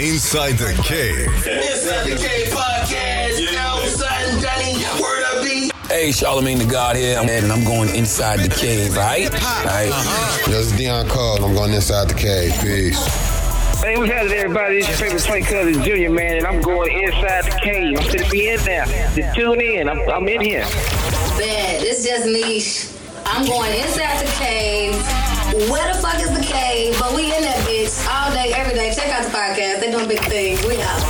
Inside the Cave. Inside the Cave podcast. You know, son, Danny, word up, B. Hey, Charlemagne the God here, I'm Ed, and I'm going inside the cave, right? Right. Uh-huh. This is Dion Cole, I'm going inside the cave. Peace. Hey, we had it, everybody. It's your favorite Twin Cousins Junior, man, and I'm going inside the cave. I'm gonna be in there. Just tune in. I'm, I'm in here. Bad. It's just niche. I'm going inside the cave. Where the fuck is the cave? But we in that bitch all day, every day. Check out the podcast. They doing big things. We out.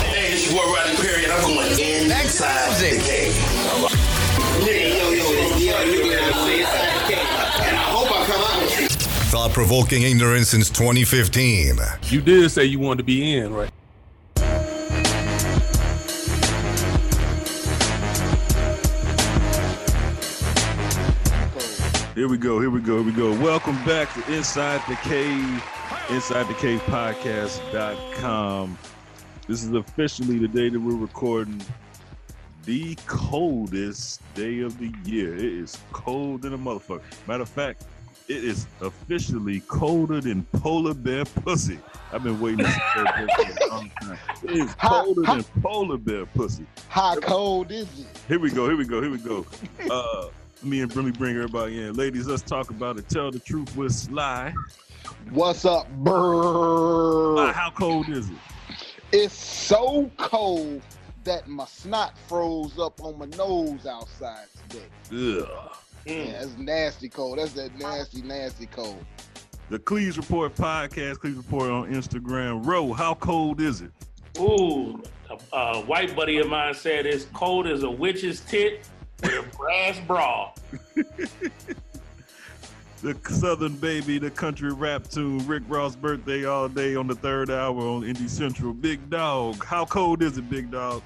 Hey, it's your boy Rodney Perry, and I'm going inside the cave. Nigga, yo, yo, this Dion nigga, I'm going inside the cave. And I hope I come out. Thought provoking ignorance since 2015. You did say you wanted to be in, right? Here we go, here we go, here we go. Welcome back to Inside the Cave, Inside the Cave Podcast.com. This is officially the day that we're recording the coldest day of the year. It is cold than a motherfucker. Matter of fact, it is officially colder than polar bear pussy. I've been waiting to say for a long time. It is colder than polar bear pussy. How cold is it? Here we go, here we go, here we go. Uh, me and Brimley bring everybody in. Ladies, let's talk about it. Tell the truth with Sly. What's up, Sly, brr? how cold is it? It's so cold that my snot froze up on my nose outside today. Ugh. Yeah, that's nasty cold. That's that nasty, nasty cold. The Cleves Report podcast, Cleves Report on Instagram. Ro, how cold is it? Ooh, a, a white buddy of mine said it's cold as a witch's tit with a brass bra. The Southern Baby, the country rap tune, Rick Ross birthday all day on the third hour on Indie Central. Big Dog, how cold is it, Big Dog?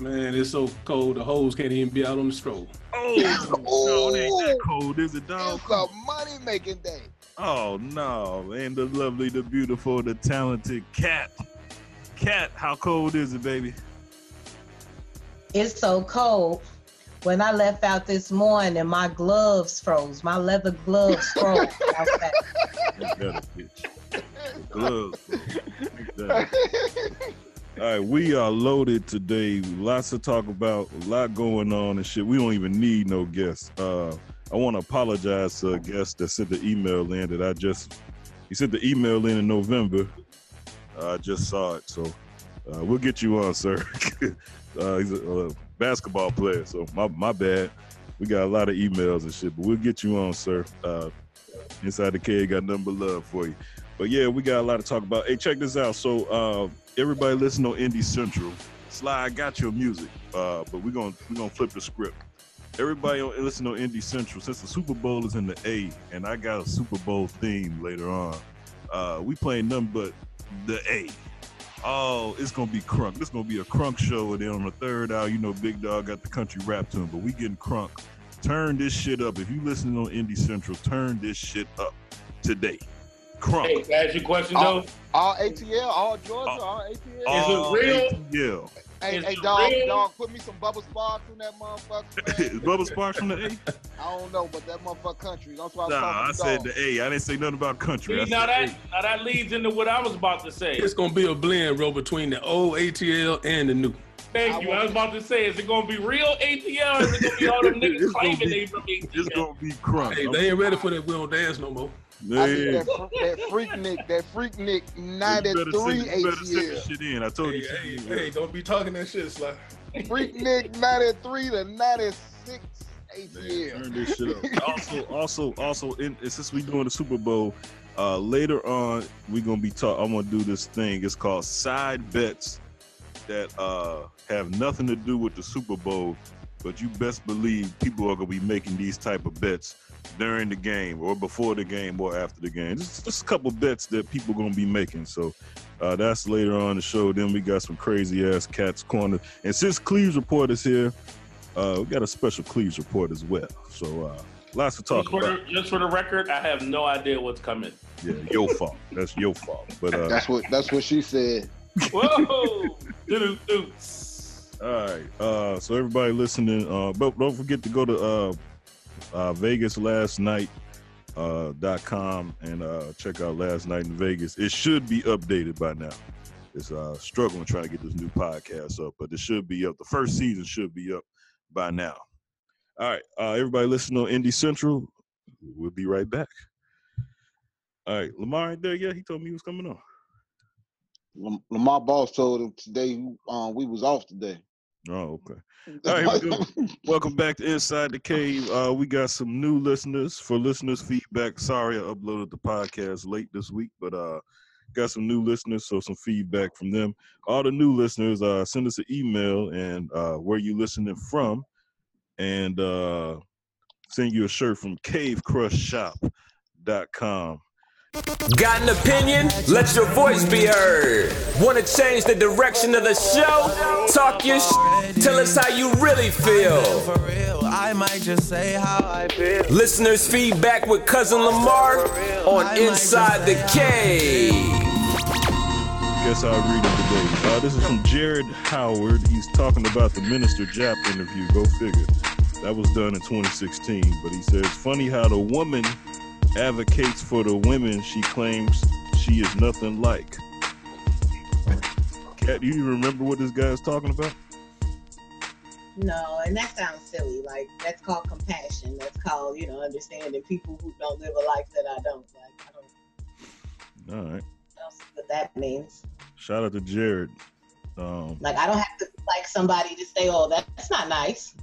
Man, it's so cold the hoes can't even be out on the stroll. Oh, no, it ain't that cold, is it, dog? It's a money making day. Oh no, and the lovely, the beautiful, the talented cat. Cat, how cold is it, baby? It's so cold. When I left out this morning, my gloves froze. My leather gloves froze. outside. That? Gloves. bro. Ain't that a- All right, we are loaded today. Lots to talk about, a lot going on and shit. We don't even need no guests. Uh, I want to apologize to a guest that sent the email in that I just, he sent the email in in November. I just saw it, so uh, we'll get you on, sir. uh, he's a, uh basketball player, so my, my bad. We got a lot of emails and shit, but we'll get you on, sir. Uh, Inside the cave got number love for you. But yeah, we got a lot to talk about. Hey, check this out. So uh, everybody listen on Indie Central. Sly, I got your music, uh, but we're gonna we're gonna flip the script. Everybody on, listen on Indie Central. Since the Super Bowl is in the A, and I got a Super Bowl theme later on. Uh, we playing nothing but the A. Oh, it's gonna be crunk. This gonna be a crunk show, and then on the third hour, you know, Big Dog got the country rap to him, but we getting crunk. Turn this shit up. If you listening on Indie Central, turn this shit up today. Crunk. Hey, can I ask you a question All, though? all ATL, all Georgia, uh, all ATL. All it real? ATL. Hey, hey, dog, real? dog, put me some Bubba Sparxxx in that motherfucker. Is Man. Bubba Sparxxx from the A? I don't know, but that motherfucker country. That's why I'm Nah, I said dog. the A. I didn't say nothing about country. See, now that now that leads into what I was about to say. It's gonna be a blend, bro, between the old ATL and the new. Thank I you. I was about to say, is it gonna be real ATL or is it gonna be all them niggas claiming be- they from ATL? It's ATL? gonna be crunk. Hey, they ain't ready for that. We don't dance no more. I see that, that Freaknik, that Freaknik You better 93 you better send the shit in. I told Hey, you. send hey, hey, don't be talking that shit, Sly. Freaknik 93 to 96 ATL. Turn this shit up. Also, also, also, in, since we doing the Super Bowl, uh, later on we gonna be talk. I'm gonna do this thing. It's called side bets that uh, have nothing to do with the Super Bowl, but you best believe people are gonna be making these type of bets during the game or before the game or after the game. Just, just a couple bets that people gonna be making. So. Uh, that's later on the show. Then we got some crazy ass cats corner. And since Cleve's report is here, uh, we got a special Cleve's report as well. So uh, lots to talk Just for, about. the, just for the record, I have no idea what's coming. Yeah, your fault. That's your fault. But uh, That's what that's what she said. Whoa! All right. Uh, so everybody listening, uh, but don't forget to go to uh, Vegas last night. uh, and uh, check out Last Night in Vegas. It should be updated by now. It's uh, struggling trying to get this new podcast up, but it should be up. The first season should be up by now. All right, uh, everybody listen on Indie Central. We'll be right back. All right, Lamar ain't there yet. He told me he was coming on. Lam- Lamar Boss told him today um, we was off today. Oh, okay. All right, we go. welcome back to Inside the Cave. Uh, we got some new listeners. For listeners' feedback, sorry I uploaded the podcast late this week, but uh, got some new listeners, so some feedback from them. All the new listeners, uh, send us an email and uh, where you listening from, and uh, send you a shirt from CaveCrushShop.com. Got an opinion? Let your voice be heard. Want to change the direction of the show? Talk your sh- Tell us how you really feel. I might just say how I feel. Listeners' feedback with Cousin Lamar on Inside the Cave. Guess I'll read it today. Uh, this is from Jared Howard. He's talking about the Minister Jap interview. Go figure. That was done in 2016. But he says, funny how the woman advocates for the women she claims she is nothing like. Cat, do you even remember what this guy is talking about? No, and that sounds silly. Like that's called compassion. That's called, you know, understanding people who don't live a life that I don't. Like I don't All right. know what that means. Shout out to Jared. Um, Like I don't have to like somebody to say, "Oh, that's not nice."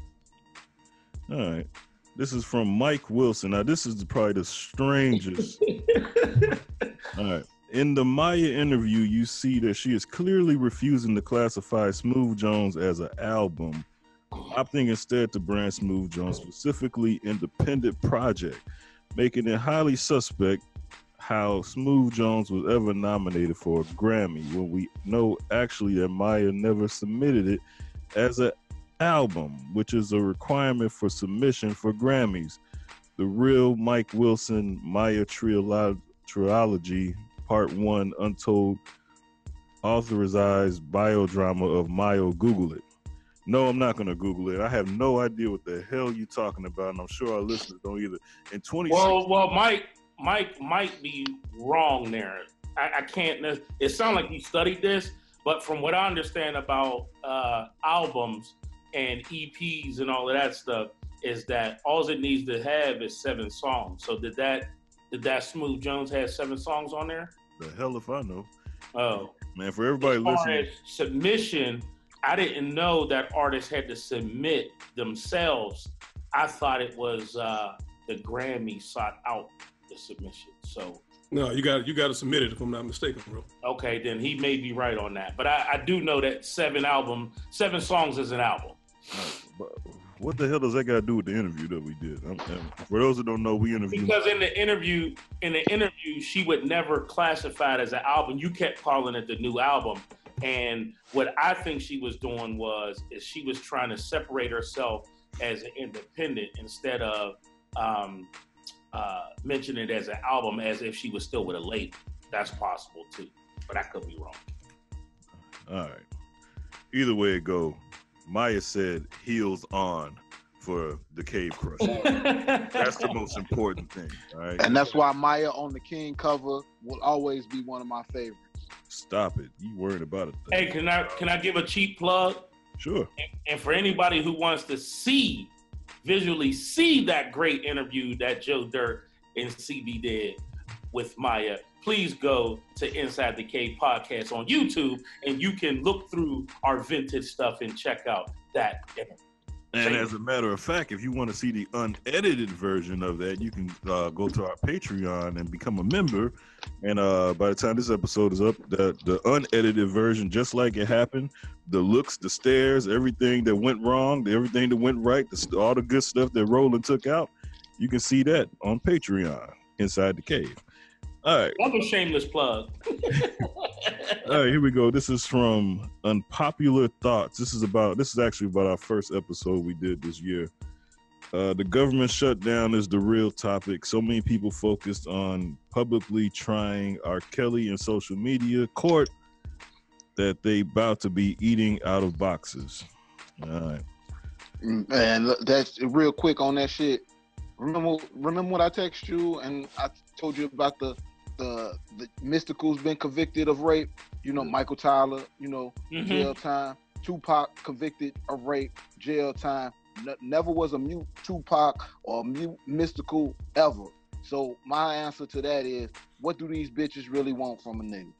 all right. This is from Mike Wilson. Now, this is probably the strangest. all right. In the Maya interview, you see that she is clearly refusing to classify Smooth Jones as an album, opting instead to brand Smooth Jones specifically independent project, making it highly suspect how Smooth Jones was ever nominated for a Grammy when we know actually that Maya never submitted it as an album, which is a requirement for submission for Grammys. The real Mike Wilson Maya Trilogy, Part One, Untold, authorized biodrama of Mayo. Google it. No, I'm not gonna Google it. I have no idea what the hell you're talking about, and I'm sure our listeners don't either. In 20, Well, well, Mike, Mike might be wrong there. I, I can't. It sounds like you studied this, but from what I understand about uh, albums and EPs and all of that stuff, is that all it needs to have is seven songs. So did that? Did that Smooth Jones have seven songs on there? the hell if I know. Oh, Man, for everybody as far listening, as submission, I didn't know that artists had to submit themselves. I thought it was uh, the Grammy sought out the submission. So No, you got you got to submit it if I'm not mistaken, bro. okay, then he may be right on that. But I, I do know that seven album, seven songs is an album. What the hell does that got to do with the interview that we did? I'm, I'm- for those that don't know, we interviewed. Because in the interview, in the interview, she would never classify it as an album. You kept calling it the new album. And what I think she was doing was is she was trying to separate herself as an independent instead of um, uh, mentioning it as an album as if she was still with a label. That's possible too, but I could be wrong. All right. Either way it go, Maya said heels on for the Cave Crush. That's the most important thing. All right. And that's why Maya on the King cover will always be one of my favorites. Stop it. You worried about it? Hey, can I can I give a cheap plug? Sure. And for anybody who wants to see, visually see that great interview that Joe Dirt and CB did with Maya, please go to Inside the Cave podcast on YouTube and you can look through our vintage stuff and check out that interview. And as a matter of fact, if you want to see the unedited version of that, you can uh, go to our Patreon and become a member. And uh, by the time this episode is up, the the unedited version, just like it happened, the looks, the stares, everything that went wrong, everything that went right, the, all the good stuff that Roland took out, you can see that on Patreon inside the cave. All right. Another shameless plug. All right, here we go. This is from Unpopular Thoughts. This is about this is actually about our first episode we did this year. Uh, the government shutdown is the real topic. So many people focused on publicly trying R. Kelly and social media court that they about to be eating out of boxes. All right. And that's real quick on that shit. Remember, remember when I texted you and I told you about the the the Mystikal's been convicted of rape. You know, Michael Tyler. You know, Mhm. jail time. Tupac convicted of rape, jail time. Ne- never was a mute Tupac or a mute mystical ever. So my answer to that is, what do these bitches really want from a nigga?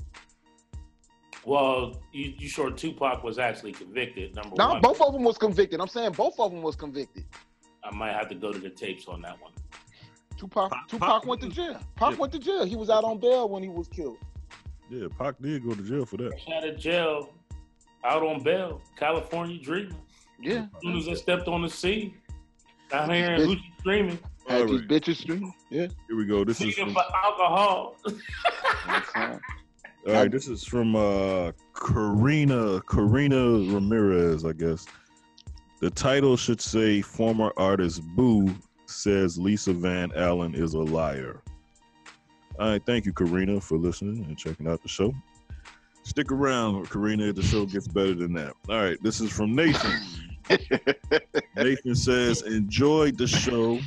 Well, you, you sure Tupac was actually convicted? Number Now one. both of them was convicted. I'm saying both of them was convicted. I might have to go to the tapes on that one. Tupac, Tupac went to jail. Pac went to jail. He was out on bail when he was killed. Yeah, Pac did go to jail for that. Out of jail, out on bail, California dreaming. Yeah. As soon as I stepped on the scene, out here in Gucci streaming. Had these bitches streaming. Yeah. Here we go. This is from, for alcohol. all right. This is from uh Karina Karina Ramirez, I guess. The title should say former artist Boo says Lisa Van Allen is a liar. All right, thank you, Karina, for listening and checking out the show. Stick around, Karina. The show gets better than that. All right, this is from Nathan. Nathan says, enjoyed the show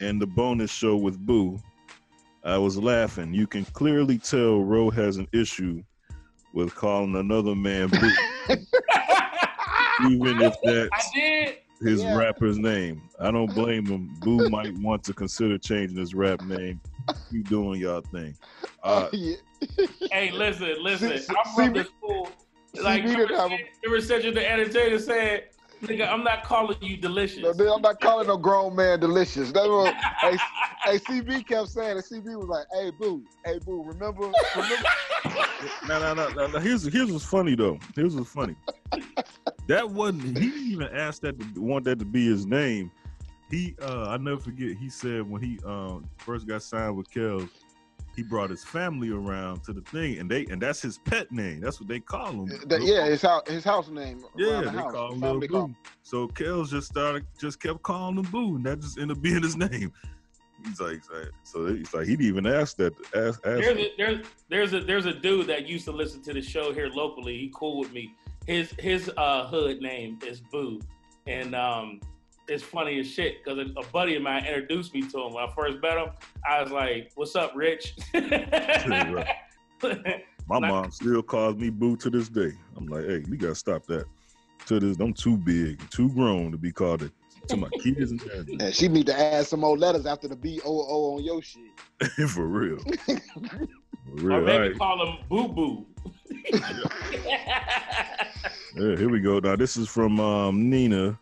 and the bonus show with Boo. I was laughing. You can clearly tell Ro has an issue with calling another man Boo. Even if that's I did. His Yeah. rapper's name. I don't blame him. Boo might want to consider changing his rap name. Keep doing y'all thing. Uh, hey, listen, listen. See- I'm from see, the school. Like, me didn't have remember, remember Cedric the entertainer said, "Nigga, I'm not calling you delicious." No, dude, I'm not calling no grown man delicious. That's what hey, hey, CB kept saying. And CB was like, "Hey, boo, hey, boo, remember, remember." no, no, no, no, no. Here's here's what's funny though. Here's what's funny. That wasn't. He didn't even ask that to want that to be his name. He, uh, I never forget. He said when he um first got signed with Kells, he brought his family around to the thing, and they and that's his pet name. That's what they call him. That- yeah, his house, his house name. Yeah, around they house. call him Family Lil call Boo. So Kels just started, just kept calling him Boo, and that just ended up being his name. He's like, he's like- so he's like, he didn't even ask that. Ask, ask There's a, there's there's a there's a dude that used to listen to the show here locally. He cool with me. His his uh hood name is Boo, and um it's funny as shit because a, a buddy of mine introduced me to him when I first met him. I was like, "What's up, Rich?" My mom still calls me Boo to this day. I'm like, hey, we gotta stop that. To this, I'm too big, too grown to be called it to my kids and daddy. And she need to add some more letters after the B O O on your shit. For real. For real. All maybe right. call him Boo Boo. Yeah, here we go. Now this is from um, Nina.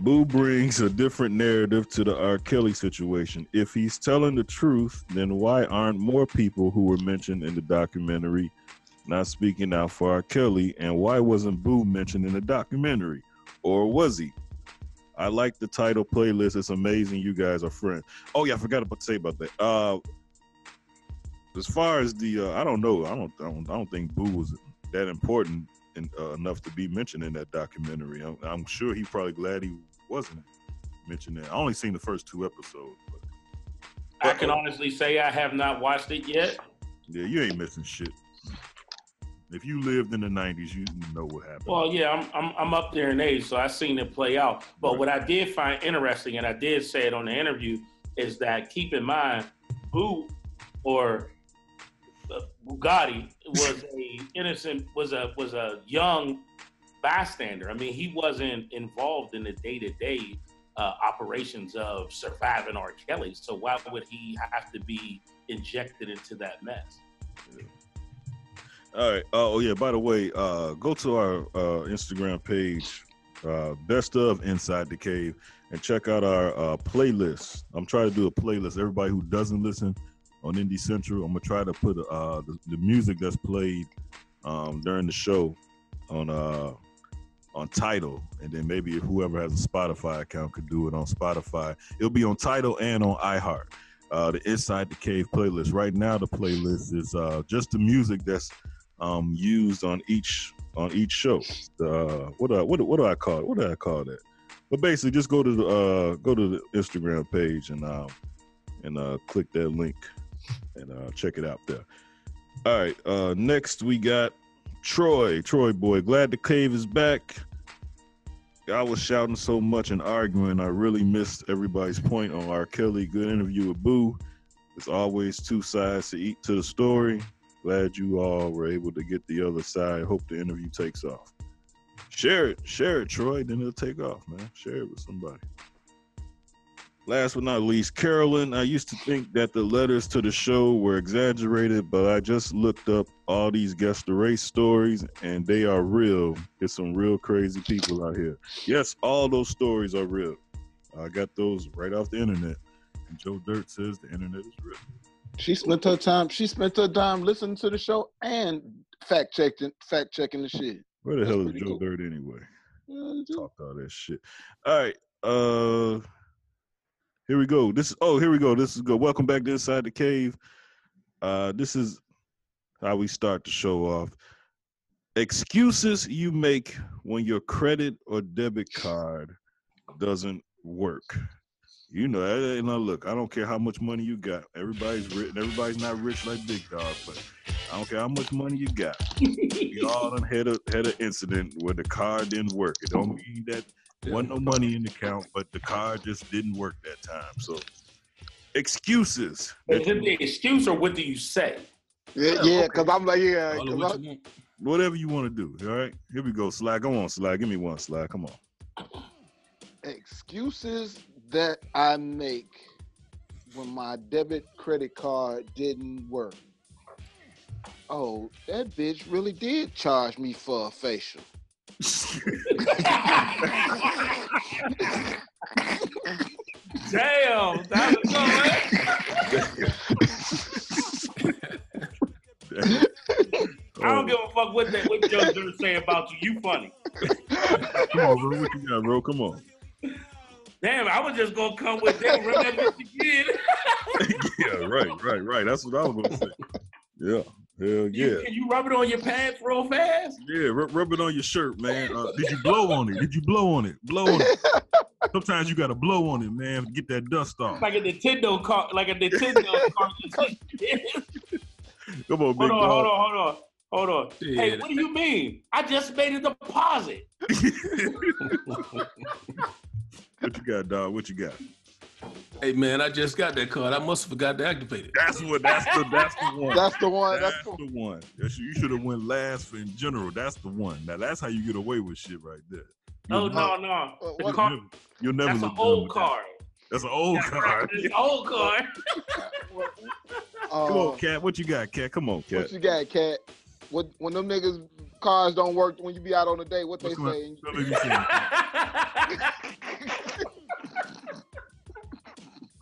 Boo brings a different narrative to the R. Kelly situation. If he's telling the truth, then why aren't more people who were mentioned in the documentary not speaking out for R. Kelly? And why wasn't Boo mentioned in the documentary? Or was he? I like the Tidal playlist. It's amazing. You guys are friends. Oh yeah, I forgot to say about that. Uh, as far as the, uh, I don't know. I don't, I don't, I don't think Boo was that important and uh, enough to be mentioned in that documentary. I'm, I'm sure he's probably glad he wasn't it mentioned there. I only seen the first two episodes. But I can honestly say I have not watched it yet. yeah, you ain't missing shit. If you lived in the '90s, you know what happened. Well, yeah, I'm, I'm I'm up there in age, so I seen it play out. But what I did find interesting, and I did say it on the interview, is that keep in mind, Boo or uh, Bugatti was a innocent, was a was a young bystander. I mean, he wasn't involved in the day to day operations of surviving R. Kelly. So why would he have to be injected into that mess? All right. Oh yeah. By the way, uh, go to our uh, Instagram page, uh, Best of Inside the Cave, and check out our uh, playlist. I'm trying to do a playlist. Everybody who doesn't listen on Indie Central, I'm gonna try to put uh, the, the music that's played um, during the show on uh, on Tidal, and then maybe whoever has a Spotify account could do it on Spotify. It'll be on Tidal and on iHeart. Uh, the Inside the Cave playlist. Right now, the playlist is uh, just the music that's um, used on each on each show. The, what do I, what what do I call it? What do I call that? But basically, just go to the uh, go to the Instagram page and um, and uh, click that link and uh, check it out there. All right. Uh, next we got Troy. Troy boy, glad the cave is back. I was shouting so much and arguing, I really missed everybody's point on R. Kelly. Good interview with Boo. It's always two sides to eat to the story. Glad you all were able to get the other side. Hope the interview takes off. Share it, share it, Troy. Then it'll take off, man. Share it with somebody. Last but not least, Carolyn. I used to think that the letters to the show were exaggerated, but I just looked up all these guest the race stories, and they are real. It's some real crazy people out here. Yes, all those stories are real. I got those right off the internet. And Joe Dirt says the internet is real. She spent her time. She spent her time listening to the show and fact checking, fact checking the shit. Where the That's hell is Joe cool. Dirt anyway? Yeah. Talked all that shit. All right. Uh here we go. This is oh, here we go. This is good. Welcome back to Inside the Cave. Uh this is how we start the show off. Excuses you make when your credit or debit card doesn't work. You know, eh, now look, I don't care how much money you got. Everybody's rich. Everybody's not rich like Big Dog, but I don't care how much money you got. we all done had a had an incident where the card didn't work. It don't mean that wasn't no money in the account, but the card just didn't work that time. So excuses. Is it the excuse or what do you say? Yeah, yeah, because I'm like, yeah, All of 'cause what I- you. Whatever you want to do. All right. Here we go. Slide. Come on, slide. Give me one slide. Come on. excuses that I make when my debit credit card didn't work. Oh, that bitch really did charge me for a facial. Damn, that was I don't give a fuck what that what Joe Dirt say about you. You funny. Come on, bro. What you got, bro? Come on. Damn, I was just gonna come with them. Run that bitch again. Yeah, right, right, right. That's what I was gonna say. Yeah. Hell You- yeah. Can you rub it on your pants real fast? Yeah, rub, rub it on your shirt, man. Uh, did you blow on it? Did you blow on it? Blow on it. Sometimes you gotta blow on it, man, to get that dust off. Like a Nintendo car, like a Nintendo car. Come on, big hold on, dog. hold on, hold on, hold on. Hey, what do you mean? I just made a deposit. What you got, dog? What you got? Hey man, I just got that card. I must have forgot to activate it. That's what. That's the. That's the one. That's the one. That's That's the the one. That's- You should have went last for in general. That's the one. Now that's how you get away with shit right there. Oh You'll no, never- no. The what- car, You'll never, you'll never that's an old card. That's an old card. It's an old card. uh, Come on, cat. What you got, cat? Come on, cat. What you got, cat? What when them niggas cars don't work when you be out on a date? What they What's going- say?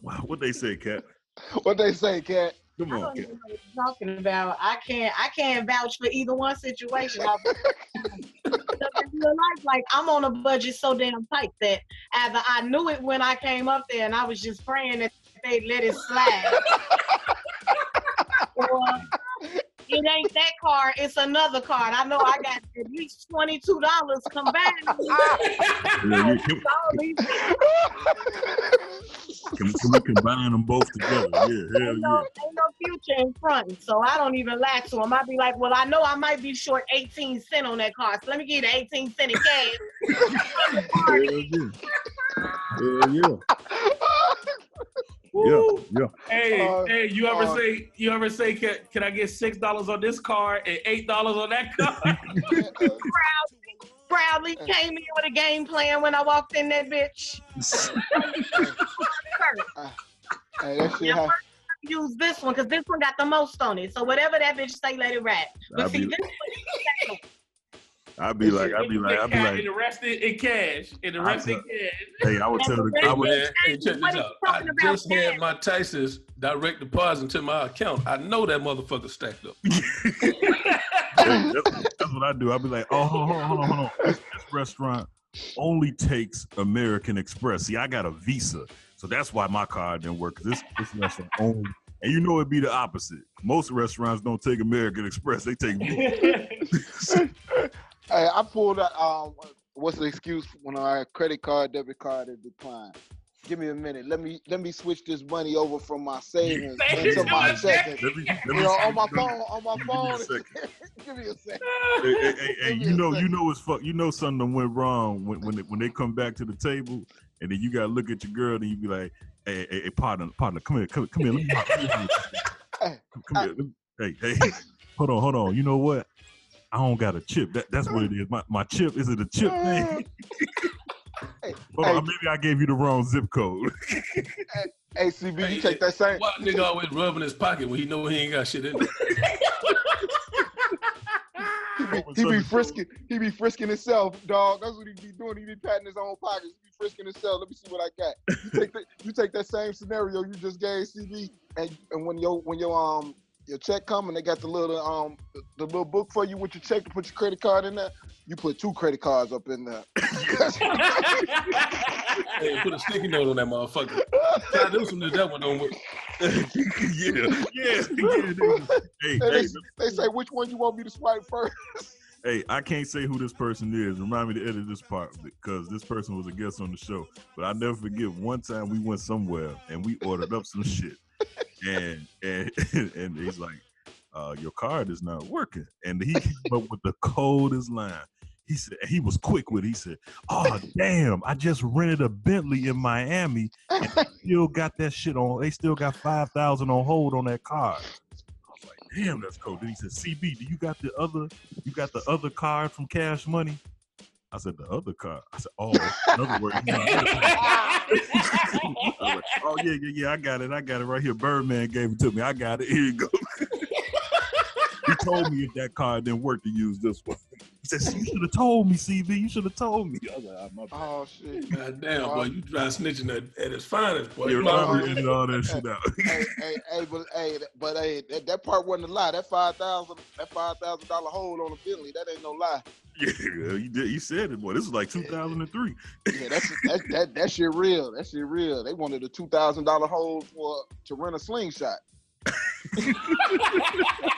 Wow, What they say, cat? What they say, cat? Come I on, don't cat. know what you're talking about. I can't. I can't vouch for either one situation. I- Because in real life, like I'm on a budget so damn tight that either I knew it when I came up there and I was just praying that they let it slide, or it ain't that card, it's another card. I know I got at least twenty two dollars combined. Yeah, you- can, can, can we combine them both together? Yeah, hell ain't yeah. no, ain't no future in front. So I don't even lie to him. I be like, well, I know I might be short 18 cent on that card, So let me get you the 18 cent in cash. Hell yeah. Hell yeah. Woo. Yeah, yeah. Hey, Uh, hey, you ever uh, say you ever say can, can I get six dollars on this car and eight dollars on that car? Proudly came in with a game plan when I walked in that bitch. Hey, that shit. Yeah, ha- Use this one because this one got the most on it. So whatever that bitch say, let it ride. But I'll see, be- this one, I'd be like, I'd be like, I'd be and like, the rest in, in cash. And the I rest in cash. hey, I would tell the, I Hey, would, hey, check this out. I talking about, just had man? my Tyson's direct deposit to my account. I know that motherfucker stacked up. hey, that's, that's what I do. I'd be like, oh, hold on, hold on, hold on. This, this restaurant only takes American Express. See, I got a Visa, so that's why my card didn't work. this this restaurant only, and you know it'd be the opposite. Most restaurants don't take American Express; they take Visa. Hey, I pulled out. Um, what's the excuse when our credit card, debit card is declined? Give me a minute. Let me let me switch this money over from my savings Savings into my to my checking. Let me, let You know, on my me- phone, on my give me a phone. second. Give me a second. hey, hey, hey, hey, you know, you know it's fuck. You know something went wrong when when they, when they come back to the table, and then you gotta look at your girl, and you be like, "Hey, hey, hey partner, partner, come here, come, come here, let me, come here, come, come here. Let me- hey, hey, hold on, hold on. You know what? I don't got a chip. That, that's what it is. My my chip is it a chip thing? hold on, maybe I gave you the wrong zip code. Hey, CB, you take that same. Why nigga always rubbing his pocket when he know he ain't got shit in it? He be frisking. He be frisking himself, dog. That's what he be doing. He be patting his own pockets. He be frisking himself. Let me see what I got. You take, the, you take that same scenario you just gave CB, and and when your when your um your check come and they got the little um the, the little book for you with your check to put your credit card in there. You put two credit cards up in there. hey, put a sticky note on that motherfucker. Try to do some of that one don't work. yeah, yeah, Hey, hey, they, they say which one you want me to swipe first. Hey, I can't say who this person is. Remind me to edit this part because this person was a guest on the show. But I never forget one time we went somewhere and we ordered up some shit, and and and he's like, uh, "Your card is not working," and he came up with the coldest line. He said he was quick with. It. He said, "Oh damn! I just rented a Bentley in Miami, and still got that shit on. They still got five thousand on hold on that card." I was like, Damn, that's cold. Then he said, CB, do you got the other, you got the other card from Cash Money? I said, the other car. I said, oh, in other words, you know, I was like, oh yeah, yeah, yeah, I got it. I got it right here. Birdman gave it to me. I got it. Here you go. he told me if that card didn't work to use this one. He said, you should have told me, CB. You should have told me. I was like, "Ah, my bad." Oh shit. God damn, boy, you try snitching at, at his finest, boy. You're Robert edited all that shit out. hey, hey, hey, but hey, but hey, that, that part wasn't a lie. That five thousand, that five thousand dollar hold on a Bentley, that ain't no lie. Yeah, you did. He said it, boy. This is like 2003. Yeah, that's that that that shit real. That shit real. They wanted a two thousand dollar hold for to rent a slingshot.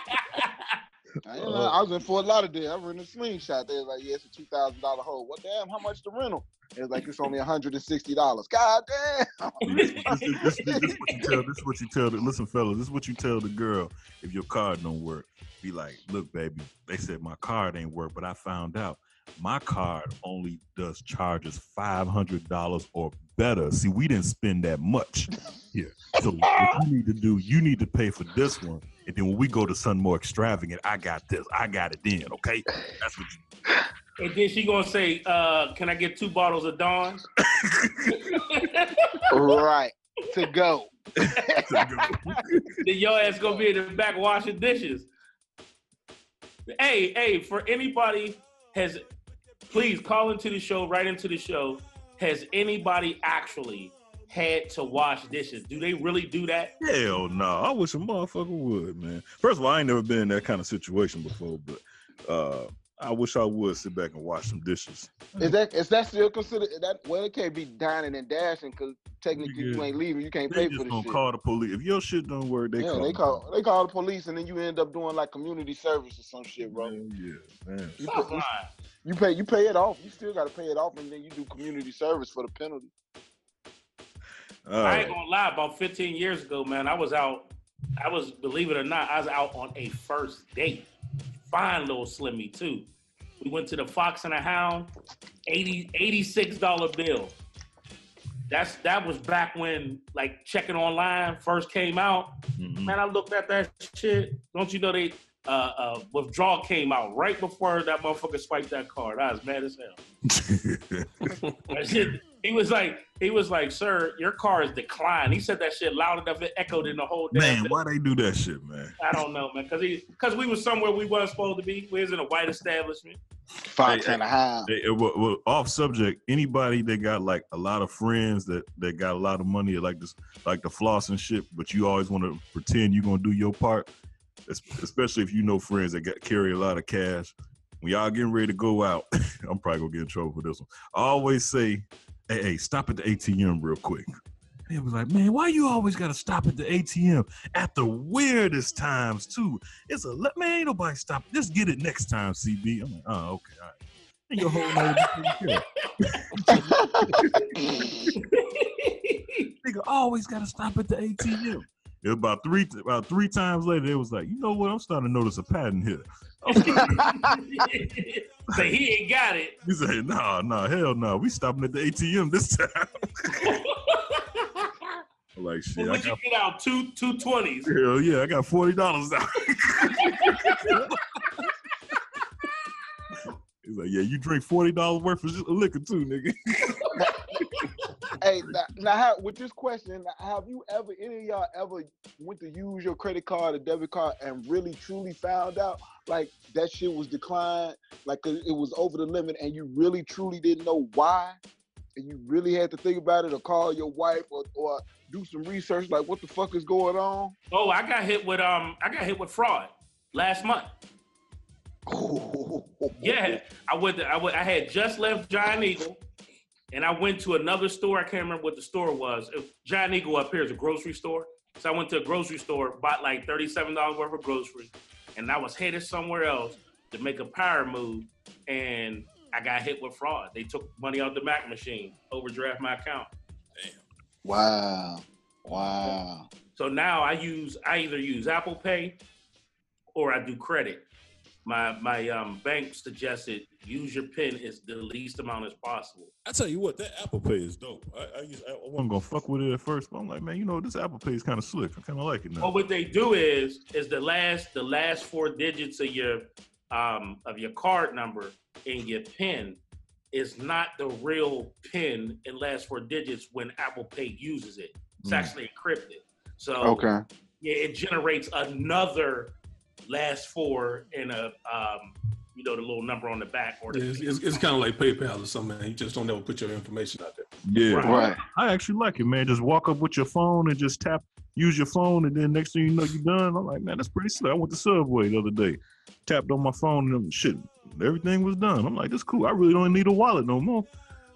I, ain't lying. Uh, I was in Fort Lauderdale. I rented a slingshot. They was like, "Yeah, it's a two thousand dollar hole." What damn? How much the rental? It was like it's only hundred and sixty dollars. God damn! this, this, this, this, this what you tell. This is what you tell. The, listen, fellas. This is what you tell the girl if your card don't work. Be like, look, baby. They said my card ain't work, but I found out my card only does charges five hundred dollars or better. See, we didn't spend that much here. So what you need to do, you need to pay for this one, and then when we go to something more extravagant, I got this. I got it then. Okay, that's what you. And then she gonna say, uh, "Can I get two bottles of Dawn?" right to go. then your ass gonna be in the back washing dishes. Hey, hey, for anybody has please call into the show, right into the show. Has anybody actually had to wash dishes? Do they really do that? Hell no. I wish a motherfucker would, man. First of all, I ain't never been in that kind of situation before, but uh I wish I would sit back and wash some dishes. Is that is that still considered that? Well, it can't be dining and dashing because technically you ain't leaving. You can't They pay just for the gonna shit. call the police. If your shit don't work, they yeah, call. they the call they call the police, and then you end up doing like community service or some shit, bro. Yeah, man. You, pay, you, you pay you pay it off. You still got to pay it off, and then you do community service for the penalty. All I right. ain't gonna lie. About 15 years ago, man, I was out. I was, believe it or not, I was out on a first date. Fine little Slimmy too. We went to the Fox and the Hound, 80 86 dollar bill. That's that was back when like checking online first came out. Mm-hmm. Man, I looked at that shit. Don't you know they uh, uh withdrawal came out right before that motherfucker swiped that card. I was mad as hell. That shit, he was like, he was like, sir, your car is declined. He said that shit loud enough it echoed in the whole damn. Man, building. why they do that shit, man? I don't know, man, because he because we was somewhere we wasn't supposed to be. We was in a white establishment. Fox and a Hound. Hey, well, well, off subject. Anybody that got like a lot of friends that that got a lot of money, like this, like the floss and shit, but you always want to pretend you're gonna do your part. Especially if you know friends that got carry a lot of cash. When y'all getting ready to go out, I'm probably gonna get in trouble for this one. I always say, "Hey, hey, stop at the ATM real quick." And it was like, man, why you always gotta stop at the ATM at the weirdest times too? It's a let man, ain't nobody stop. Just get it next time, CB. I'm like, oh, okay, all right. And your whole night Nigga always gotta stop at the ATM. It was about three about three times later, it was like, you know what? I'm starting to notice a pattern here. Say he ain't got it. He said, nah, nah, hell no. We stopping at the ATM this time. I'm like shit. I Would you get out two two twenties? hell yeah, I got forty dollars out. He's like, yeah, you drink forty dollars worth of liquor too, nigga. Hey, now, now how, with this question, have you ever, any of y'all ever went to use your credit card or debit card and really truly found out like that shit was declined, like it it was over the limit, and you really truly didn't know why, and you really had to think about it or call your wife or, or do some research, like what the fuck is going on? Oh, I got hit with um, I got hit with fraud last month. Yeah, I went. To, I went. I had just left Giant Eagle, and I went to another store. I can't remember what the store was. It- Giant Eagle up here is a grocery store. So I went to a grocery store, bought like thirty-seven dollars worth of groceries, and I was headed somewhere else to make a power move, and I got hit with fraud. They took money out the Mac machine, overdraft my account. Damn. Wow, wow. So now I use I either use Apple Pay or I do credit. My my um, bank suggested use your PIN is the least amount as possible. I tell you what, that Apple Pay is dope. I, I, used, I wasn't gonna fuck with it at first, but I'm like, man, you know, this Apple Pay is kind of slick. I kind of like it now. Well, what they do is is the last the last four digits of your um, of your card number and your PIN is not the real PIN and last four digits when Apple Pay uses it. It's Mm. actually encrypted. So Okay. yeah, it generates another last four in a um, you know the little number on the back or the It's, it's, it's kind of like PayPal or something. Man. You just don't ever put your information out there. Yeah, Right. I actually like it, man. Just walk up with your phone and just tap, use your phone, and then next thing you know, you're done. I'm like, man, that's pretty slick. I went to Subway the other day, tapped on my phone, and shit, everything was done. I'm like, that's cool. I really don't need a wallet no more.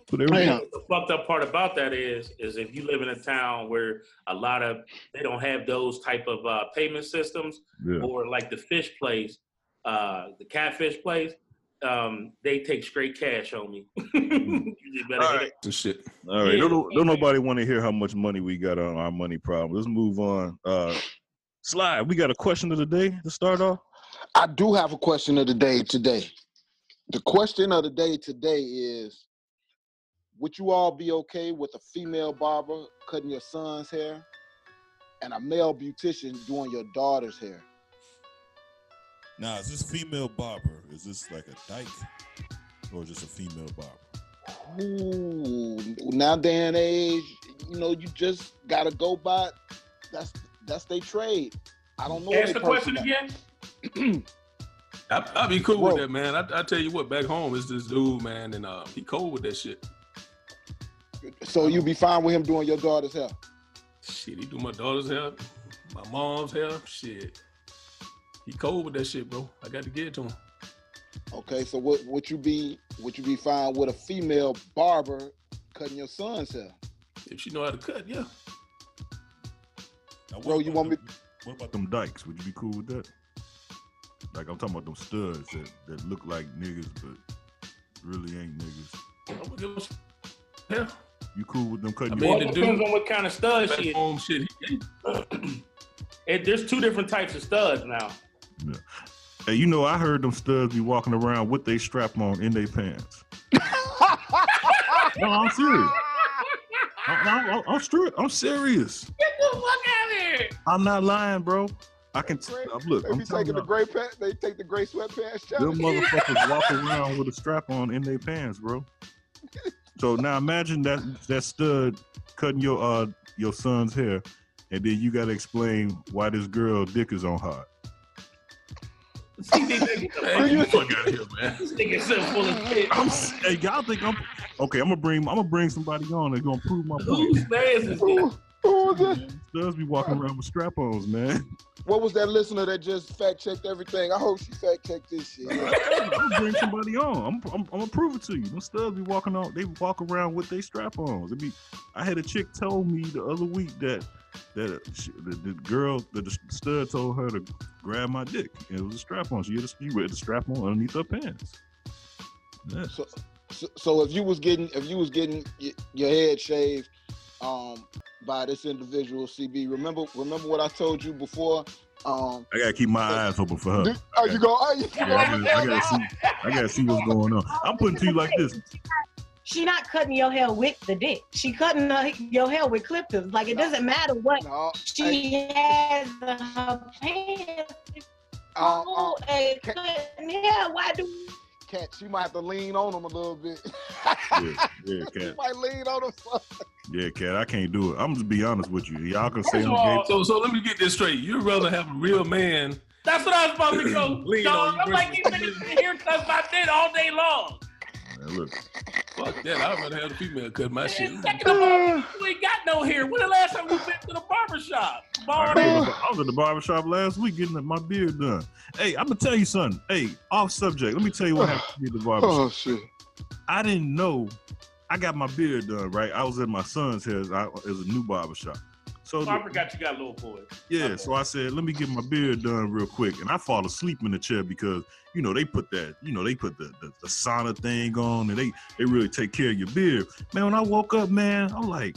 Put everything. The fucked up part about that is, is if you live in a town where a lot of they don't have those type of uh, payment systems, Yeah. or like the fish place, uh, the catfish place, um, they take straight cash on me. you just better hit. Some shit. All right, Yeah. don't, don't nobody want to hear how much money we got on our money problem. Let's move on. Uh, Slide, we got a question of the day to start off. I do have a question of the day today. The question of the day today is Would you all be okay with a female barber cutting your son's hair and a male beautician doing your daughter's hair? Now, is this female barber? Is this like a dyke or just a female barber? Ooh, now day and age, you know, you just gotta go by that's that's their trade. I don't know. Ask the question personal- again. I, I'd be cool with that, man. I, I tell you what, back home it's this dude, man, and uh, he cold with that shit. So you be fine with him doing your daughter's hair? Shit, he do my daughter's hair, my mom's hair. Shit, he cold with that shit, bro. I got to get it to him. Okay, so what would you be would you be fine with a female barber cutting your son's hair? If she know how to cut, yeah. Now, Bro, you about want me? What about them dykes? Would you be cool with that? Like I'm talking about them studs that, that look like niggas but really ain't niggas. I'm gonna give him some- Yeah. You cool with them cutting I your mean, Well, the it depends on what kind of stud Back she is. home shit. It, there's two different types of studs now. Hey, you know I heard them studs be walking around with they strap on in their pants. no, I'm serious. I, I, I, am straight. I'm serious. Get the fuck out of here! I'm not lying, bro. I can t- look. They I'm be telling taking the gray pants. They take the gray sweatpants. them challenge. motherfuckers walk around with a strap on in their pants, bro. So now imagine that that stud cutting your uh your son's hair, and then you got to explain why this girl dick is on hard. man, get the fuck out of here, man. This nigga so full of shit. I'm, hey, y'all think I'm okay? I'm gonna bring I'm gonna bring somebody on that's gonna prove my point. Whose man's is Who, this? Who was that? Studs be walking around with strap-ons, man. What was that listener that just fact checked everything? I hope she fact checked this shit. I'm gonna bring somebody on. I'm, I'm, I'm gonna prove it to you. Them studs be walking on. They walk around with their strap-ons. It be. I had a chick told me the other week that that she, the, the girl, the, the stud told her to grab my dick. And it was a strap-on. She had a, she had the strap-on underneath her pants. Yeah. So, so, so if you was getting if you was getting y- your head shaved um by this individual CB. Remember remember what I told you before? Um I gotta keep my eyes open for her. Oh, you go, oh, you Yeah, I, gotta, I gotta see. I gotta see what's going on. I'm putting it to you like this. She not cutting your hair with the dick. She cutting her, your hair with clippers. Like it doesn't matter what she has in her pants. Uh, Oh, and cutting hair. Why do Cat, she might have to lean on them a little bit. Yeah, yeah, she cat. might lean on him. Some. Yeah, cat. I can't do it. I'm just be honest with you. Y'all can say First I'm of all, gay. so so let me get this straight. You'd rather have a real man. That's what I was about to go. Lean on Dog, you, I'm like, you versus- finna sit here and cuss my dick all day long. Man, look, Fuck that. I'd rather have a female cut my shit. And second of all, you ain't got no hair. When the last time we went to the barber shop? I Bald was. I was at the barber shop last week getting my beard done. Hey, I'm gonna tell you something. Hey, off subject. Let me tell you what happened to me at the barber Oh shit. I didn't know. I got my beard done right. I was at my son's house. I, it was a new barber shop. So Oh, I forgot you got a little boy. Yeah, so I said, let me get my beard done real quick. And I fall asleep in the chair because, you know, they put that, you know, they put the, the, the sauna thing on and they, they really take care of your beard. Man, when I woke up, man, I'm like,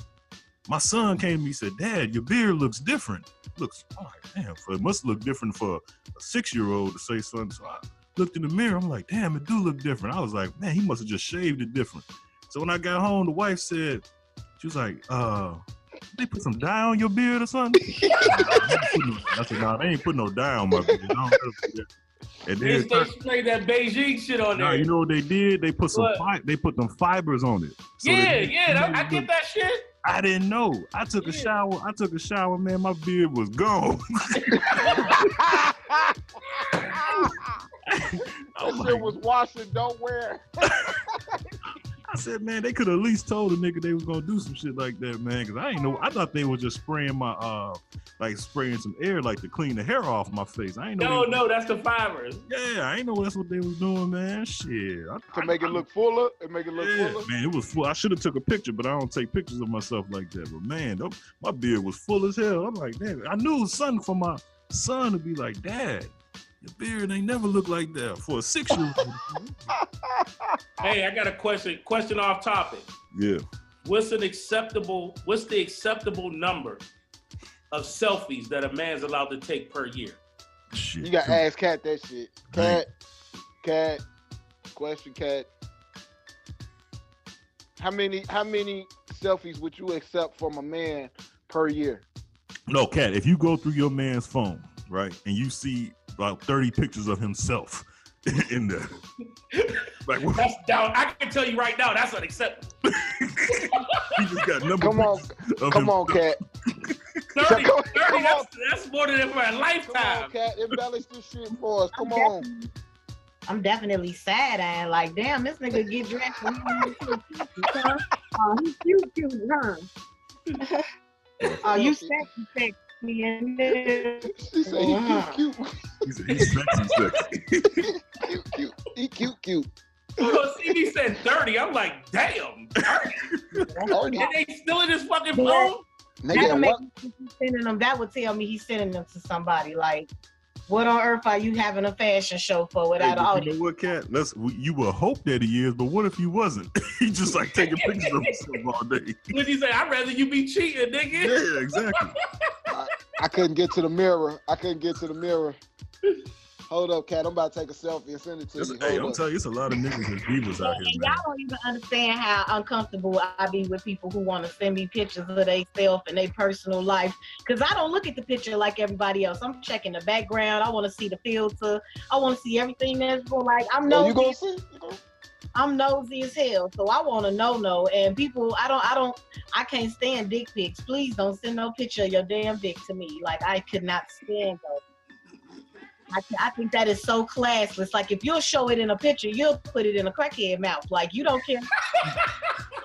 my son came to me and said, Dad, your beard looks different. Looks, I'm like, damn, so it must look different for a six year old to say something. So I looked in the mirror, I'm like, damn, it do look different. I was like, man, he must have just shaved it different. So when I got home, the wife said, she was like, uh, they put some dye on your beard or something? I said, nah, they ain't put no dye on my beard. I don't know And They, then, they sprayed that Beijing shit on nah, there. you know what they did? They put some fi- they put them fibers on it. So yeah, they- yeah, that- I get that shit. I didn't know. I took a shower. I took a shower, man. My beard was gone. That shit was washing, don't wear. I said, man, they could at least told a nigga they was gonna do some shit like that, man. Cause I ain't know. I thought they were just spraying my uh, like spraying some air, like to clean the hair off my face. I ain't know. No, they- no, that's the fibers. Yeah, I ain't know that's what they was doing, man. Shit. I, To make it look fuller, and make it look Yeah, fuller. man, it was full. I should have took a picture, but I don't take pictures of myself like that. But man, my beard was full as hell. I'm like, damn, I knew it was something for my son to be like, Dad, your beard ain't never looked like that for a six year old. Hey, I got a question. Question off topic. yeah. What's an acceptable? What's the acceptable number of selfies that a man's allowed to take per year? Shit. You got to ask Cat that shit. Cat, Cat, question, Cat. How many how many selfies would you accept from a man per year? No, Cat, if you go through your man's phone, right, and you see about 30 pictures of himself in there. like what? That's down. I can tell you right now, that's unacceptable. He just got number Come on, of come on, Cat. 30, Come 30 that's, that's more than for a Come lifetime. on, Cat. Embellish this shit for us. Come on. I'm definitely sad and like, damn, this nigga get dressed. and he look so cute, huh? Oh, he cute, cute, huh? Oh, you sexy, sexy, and then She said he Uh-huh. cute, cute. He's, he's sexy, sexy. cute, cute. He cute, cute. So CB said 30. I'm like, damn. 30? Thirty. And they still in his fucking phone? Nigga, That'll make what? me think he's sending them. That would tell me he's sending them to somebody. Like, what on earth are you having a fashion show for Hey, without an but you know what, Cat? Let's. You will hope that he is, but what if he wasn't? he just like taking pictures of himself all day. What you say? I'd rather you be cheating, nigga. Yeah, exactly. I couldn't get to the mirror. I couldn't get to the mirror. Hold up, Cat. I'm about to take a selfie and send it to It's- you. hey, Hold I'm up. telling you, it's a lot of niggas and divas out here, And man. y'all don't even understand how uncomfortable I be with people who want to send me pictures of themselves and their personal life. Because I don't look at the picture like everybody else. I'm checking the background. I want to see the filter. I want to see everything that's going. Like I'm Oh, nosy. you gonna see? You gonna- I'm nosy as hell, so I want to know no. And people, I don't, I don't, I can't stand dick pics. Please don't send no picture of your damn dick to me. Like I could not stand those. I, I think that is so classless. Like if you'll show it in a picture, you'll put it in a crackhead mouth. Like you don't care.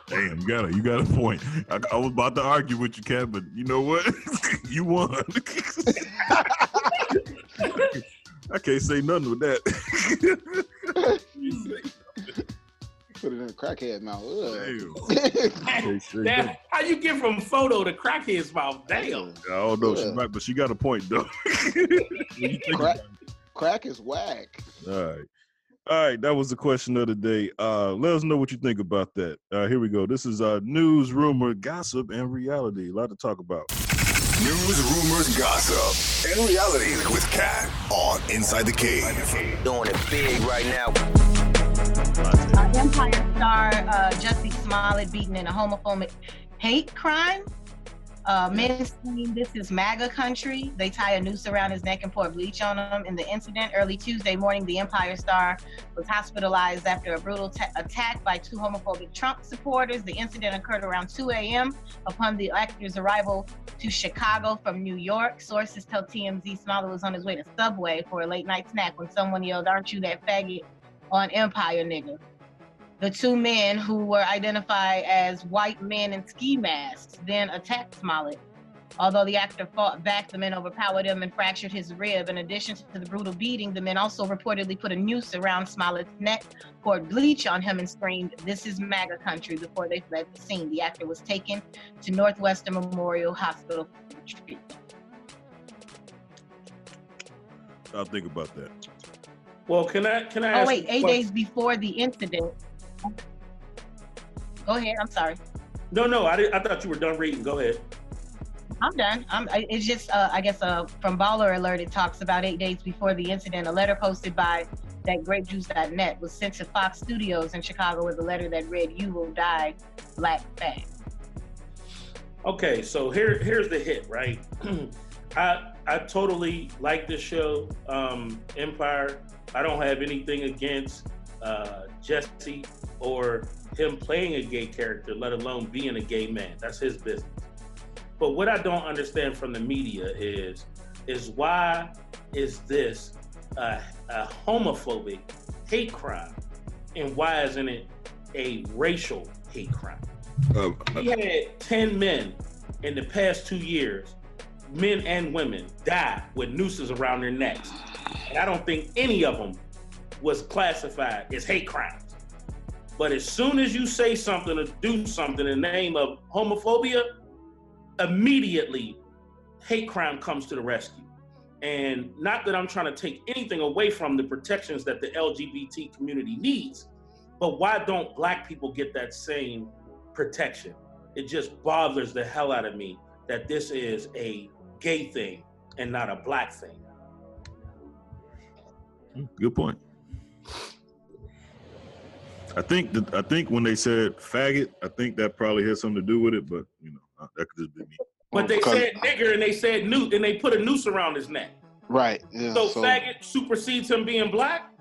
Damn, you got a you got a point. I, I was about to argue with you, Cat, but you know what? you won. I can't say nothing with that. Put it in a crackhead mouth. Damn. Can't Damn, how you get from photo to crackhead's mouth? Damn. I don't know, she Yeah. might, but she got a point though. You think Crack, crack is whack. All right. All right, that was the question of the day. Uh, let us know what you think about that. Uh, here we go. This is uh, news, rumor, gossip, and reality. A lot to talk about. News, rumors, gossip, and reality with Cat on Inside the Cave. Doing it big right now. Uh, Empire star uh, Jussie Smollett beaten in a homophobic hate crime. Uh, men scream this is MAGA country. They tie a noose around his neck and pour bleach on him. In the incident, early Tuesday morning, the Empire star was hospitalized after a brutal ta- attack by two homophobic Trump supporters. The incident occurred around 2 a.m. upon the actor's arrival to Chicago from New York. Sources tell TMZ Smollett was on his way to Subway for a late night snack when someone yelled, Aren't you that faggot on Empire, nigga? The two men who were identified as white men in ski masks then attacked Smollett. Although the actor fought back, the men overpowered him and fractured his rib. In addition to the brutal beating, the men also reportedly put a noose around Smollett's neck, poured bleach on him, and screamed, This is MAGA country before they fled the scene. The actor was taken to Northwestern Memorial Hospital for treatment. I'll think about that. Well, can I can I? Oh, wait, eight days before the incident. Go ahead, I'm sorry. No, no, I did, I thought you were done reading. Go ahead. I'm done. I'm, it's just, uh, I guess, uh, from Baller Alert, it talks about eight days before the incident. A letter posted by that grapejuice.net was sent to Fox Studios in Chicago with a letter that read, "You will die, black fag." Okay, so here here's the hit, right? I I totally like this show, um, Empire. I don't have anything against uh, Jussie or him playing a gay character, let alone being a gay man. That's his business. But what I don't understand from the media is is why is this a, a homophobic hate crime, and why isn't it a racial hate crime? Uh, We had 10 men in the past two years, men and women, die with nooses around their necks. And I don't think any of them was classified as hate crimes. But as soon as you say something or do something in the name of homophobia, immediately hate crime comes to the rescue. And not that I'm trying to take anything away from the protections that the LGBT community needs, but why don't black people get that same protection? It just bothers the hell out of me that this is a gay thing and not a black thing. Good point. I think that I think when they said faggot, I think that probably had something to do with it, but you know, uh, that could just be me. But they said nigger and they said noose and they put a noose around his neck. Right. Yeah, so, so, faggot supersedes him being black.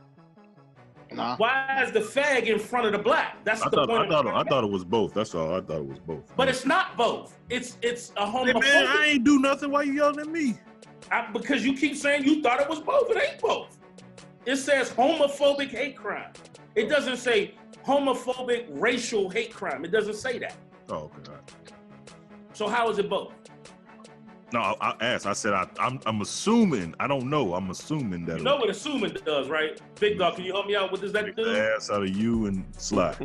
Nah. Why is the fag in front of the black? That's I the thought point. I thought I thought it was both. That's all. I thought it was both. But it's not both. It's it's a Hey, homophobic. man, I ain't do nothing. Why you yelling at me? I- because you keep saying you thought it was both. It ain't both. It says homophobic hate crime. It doesn't say homophobic racial hate crime. It doesn't say that. Oh, okay. So how is it both? No, I, I asked. I said I, I'm I'm assuming. I don't know. I'm assuming that You know what assuming does, right? Big dog, can you help me out? What does that do? the ass out of you and Sly.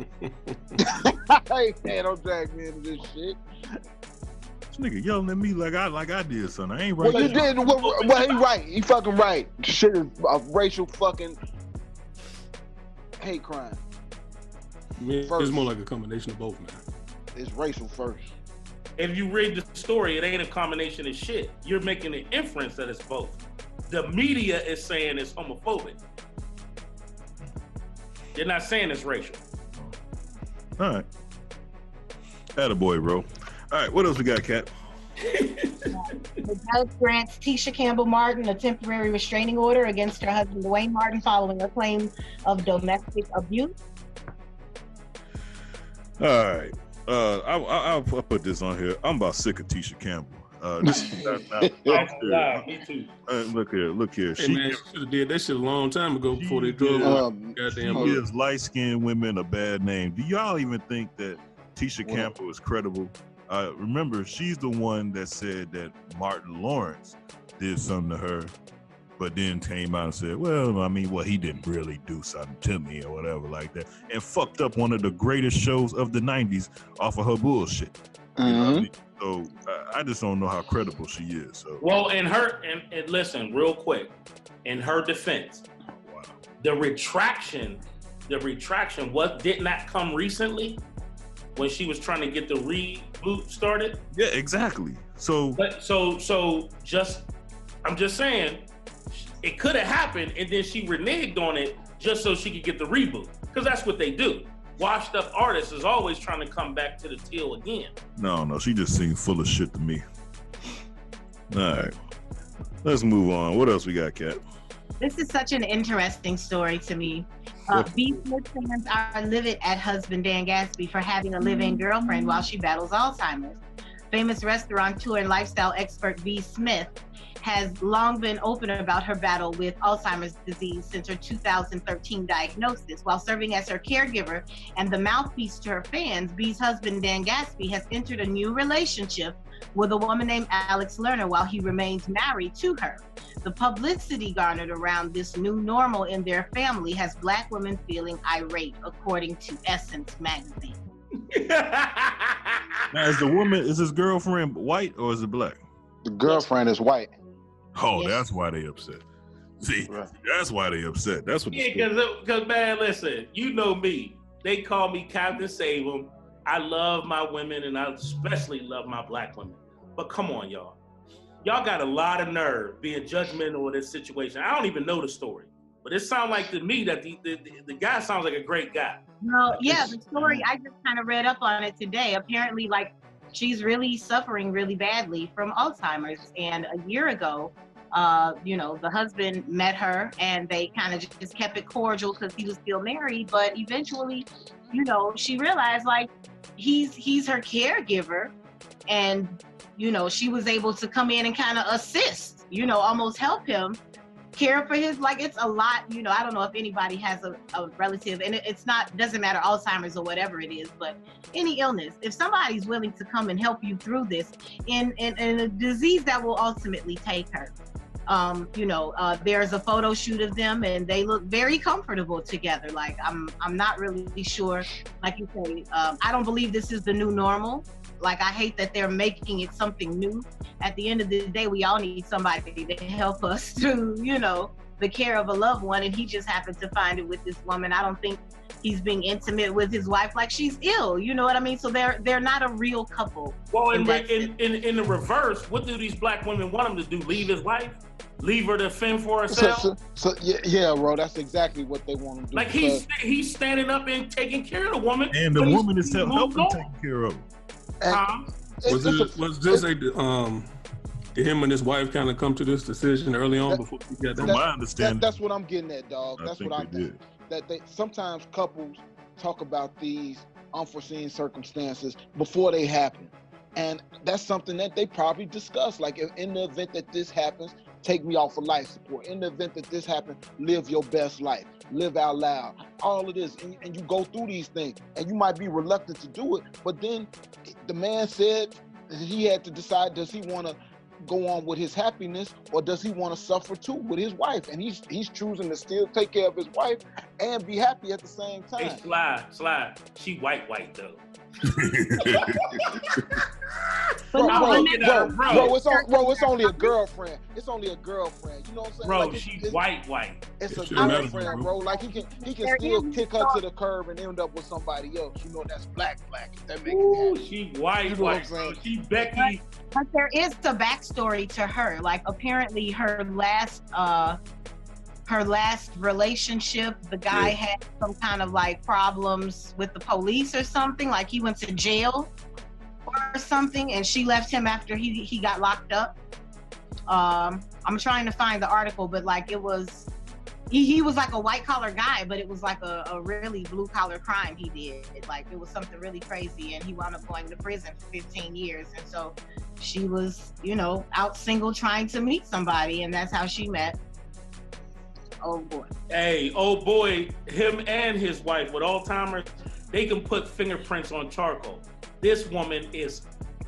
hey man, don't drag me into this shit. This nigga yelling at me like I like I did something. I ain't right. Well, you did. Well, well, he right. He fucking right. Shit is a racial fucking hate crime. I mean, it's more like a combination of both, man. It's racial first. If you read the story, it ain't a combination of shit. You're making an inference that it's both. The media is saying it's homophobic. They're not saying it's racial. All right. Attaboy, bro. All right, what else we got, Cat? The judge grants Tisha Campbell Martin a temporary restraining order against her husband Duane Martin following a claim of domestic abuse. All right. Uh, I, I, I'll, I'll put this on here. I'm about sick of Tisha Campbell. Uh, this, now, now, I'm. Nah, me too. Uh, look here, look here. Hey She, should have did that shit a long time ago before they drove gives- her. Um, Goddamn. she gives light skinned women a bad name. Do y'all even think that Tisha Campbell is credible? Uh, remember, she's the one that said that Martin Lawrence did something to her, but then came out and said, "Well, I mean, well, he didn't really do something to me or whatever like that," and fucked up one of the greatest shows of the '90s off of her bullshit. You know I mean? So uh, I just don't know how credible she is. So Well, in her and, and listen, real quick, in her defense, the retraction, the retraction was did not come recently when she was trying to get the reboot started. Yeah, exactly. So But so so just I'm just saying it could have happened and then she reneged on it just so she could get the reboot. Because that's what they do. Washed up artists is always trying to come back to the teal again. no, no, she just seemed full of shit to me. All right, let's move on. What else we got, Cat? This is such an interesting story to me. Uh, What? Fans are livid at husband Dan Gasby for having a live-in girlfriend while she battles Alzheimer's. Famous restaurateur and lifestyle expert B. Smith has long been open about her battle with Alzheimer's disease since her 2013 diagnosis. While serving as her caregiver and the mouthpiece to her fans, B's husband Dan Gasby has entered a new relationship with a woman named Alex Lerner while he remains married to her. The publicity garnered around this new normal in their family has black women feeling irate, according to Essence magazine. Now, is the woman is his girlfriend white or is it black? The girlfriend is white. Oh, that's why they upset. See, that's why they upset. That's what. Yeah, the because because man, listen, you know me. They call me Captain Save 'em. I love my women, and I especially love my black women. But come on, y'all. Y'all got a lot of nerve being judgmental of this situation. I don't even know the story, but it sounds like to me that the, the, the, guy sounds like a great guy. Well, yeah, the story I just kind of read up on it today. Apparently, like she's really suffering really badly from Alzheimer's, and a year ago, uh, you know, the husband met her, and they kind of just kept it cordial because he was still married. But eventually, you know, she realized like he's he's her caregiver, and you know, she was able to come in and kind of assist, you know, almost help him care for his like it's a lot you know i don't know if anybody has a, a relative and it, it's not doesn't matter alzheimer's or whatever it is but any illness if somebody's willing to come and help you through this in in, in a disease that will ultimately take her um, you know, uh, there's a photo shoot of them and they look very comfortable together. Like I'm, I'm not really sure. Like you say, um, I don't believe this is the new normal. Like I hate that they're making it something new. At the end of the day, we all need somebody to help us through, you know, the care of a loved one. And he just happened to find it with this woman. I don't think he's being intimate with his wife like she's ill. You know what I mean? So they're they're not a real couple. Well, in, in in, in, in the reverse, what do these black women want him to do? Leave his wife? Leave her to fend for herself? so, so yeah, yeah, bro, that's exactly what they want him to do. like he's he's standing up and taking care of the woman, And the woman is help, helping taking care of. Huh? Was it was this a um did him and his wife kind of come to this decision early on before we got From that? my understanding, That, that's what I'm getting at, dog. That's think what I think. did. That they sometimes couples talk about these unforeseen circumstances before they happen, and that's something that they probably discuss. Like in, in the event that this happens, take me off of life support. In the event that this happens, live your best life, live out loud. All of this, and, and you go through these things, and you might be reluctant to do it, but then the man said he had to decide: does he want to go on with his happiness or does he want to suffer too with his wife and he's he's choosing to still take care of his wife and be happy at the same Hey, time slide, slide. She white, white though. Bro, I'm bro, looking at her, bro, bro. bro, it's, on, bro, it's only a girlfriend it's only a girlfriend you know what i'm saying Bro, Like, it's- she it's- white, white. it's a It shouldn't girlfriend, bro. bro. Like he can he can There still kick her to the curb and end up with somebody else. You know that's black, black. If that makes Ooh, sense. she white, You know what I'm white. saying? She Becky. But there is a backstory to her. Like apparently her last uh her last relationship, the guy Yeah. had some kind of like problems with the police or something. Like he went to jail or something, and she left him after he he got locked up. Um, I'm trying to find the article, but like it was he, he was like a white collar guy, but it was like a, a really blue collar crime he did. It, Like it was something really crazy, and he wound up going to prison for 15 years. And so she was, you know, out single trying to meet somebody, and that's how she met. Oh boy. Hey, oh boy, him and his wife with Alzheimer's, they can put fingerprints on charcoal. This woman is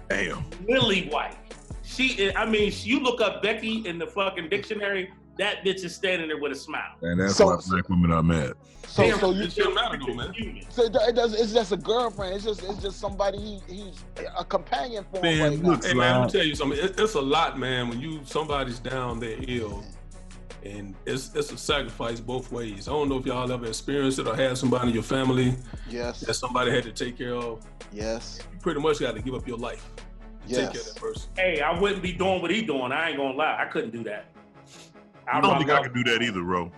Damn. lily white. She, is, I mean, you look up Becky in the fucking dictionary. That bitch is standing there with a smile. And that's So- why black women are mad. So Damn, so you It shouldn't matter though, man. so it, it does it's just a girlfriend. It's just it's just somebody he, he's a companion for him Man, right now. look, Hey man, let me tell you something. It, it's a lot, man. When you somebody's down, they're ill, And it's it's a sacrifice both ways. I don't know if y'all ever experienced it or had somebody in your family Yes. that somebody had to take care of. Yes. You pretty much got to give up your life to take care of that person. Hey, I wouldn't be doing what he doing. I ain't gonna lie. I couldn't do that. I don't think I could do that either, bro.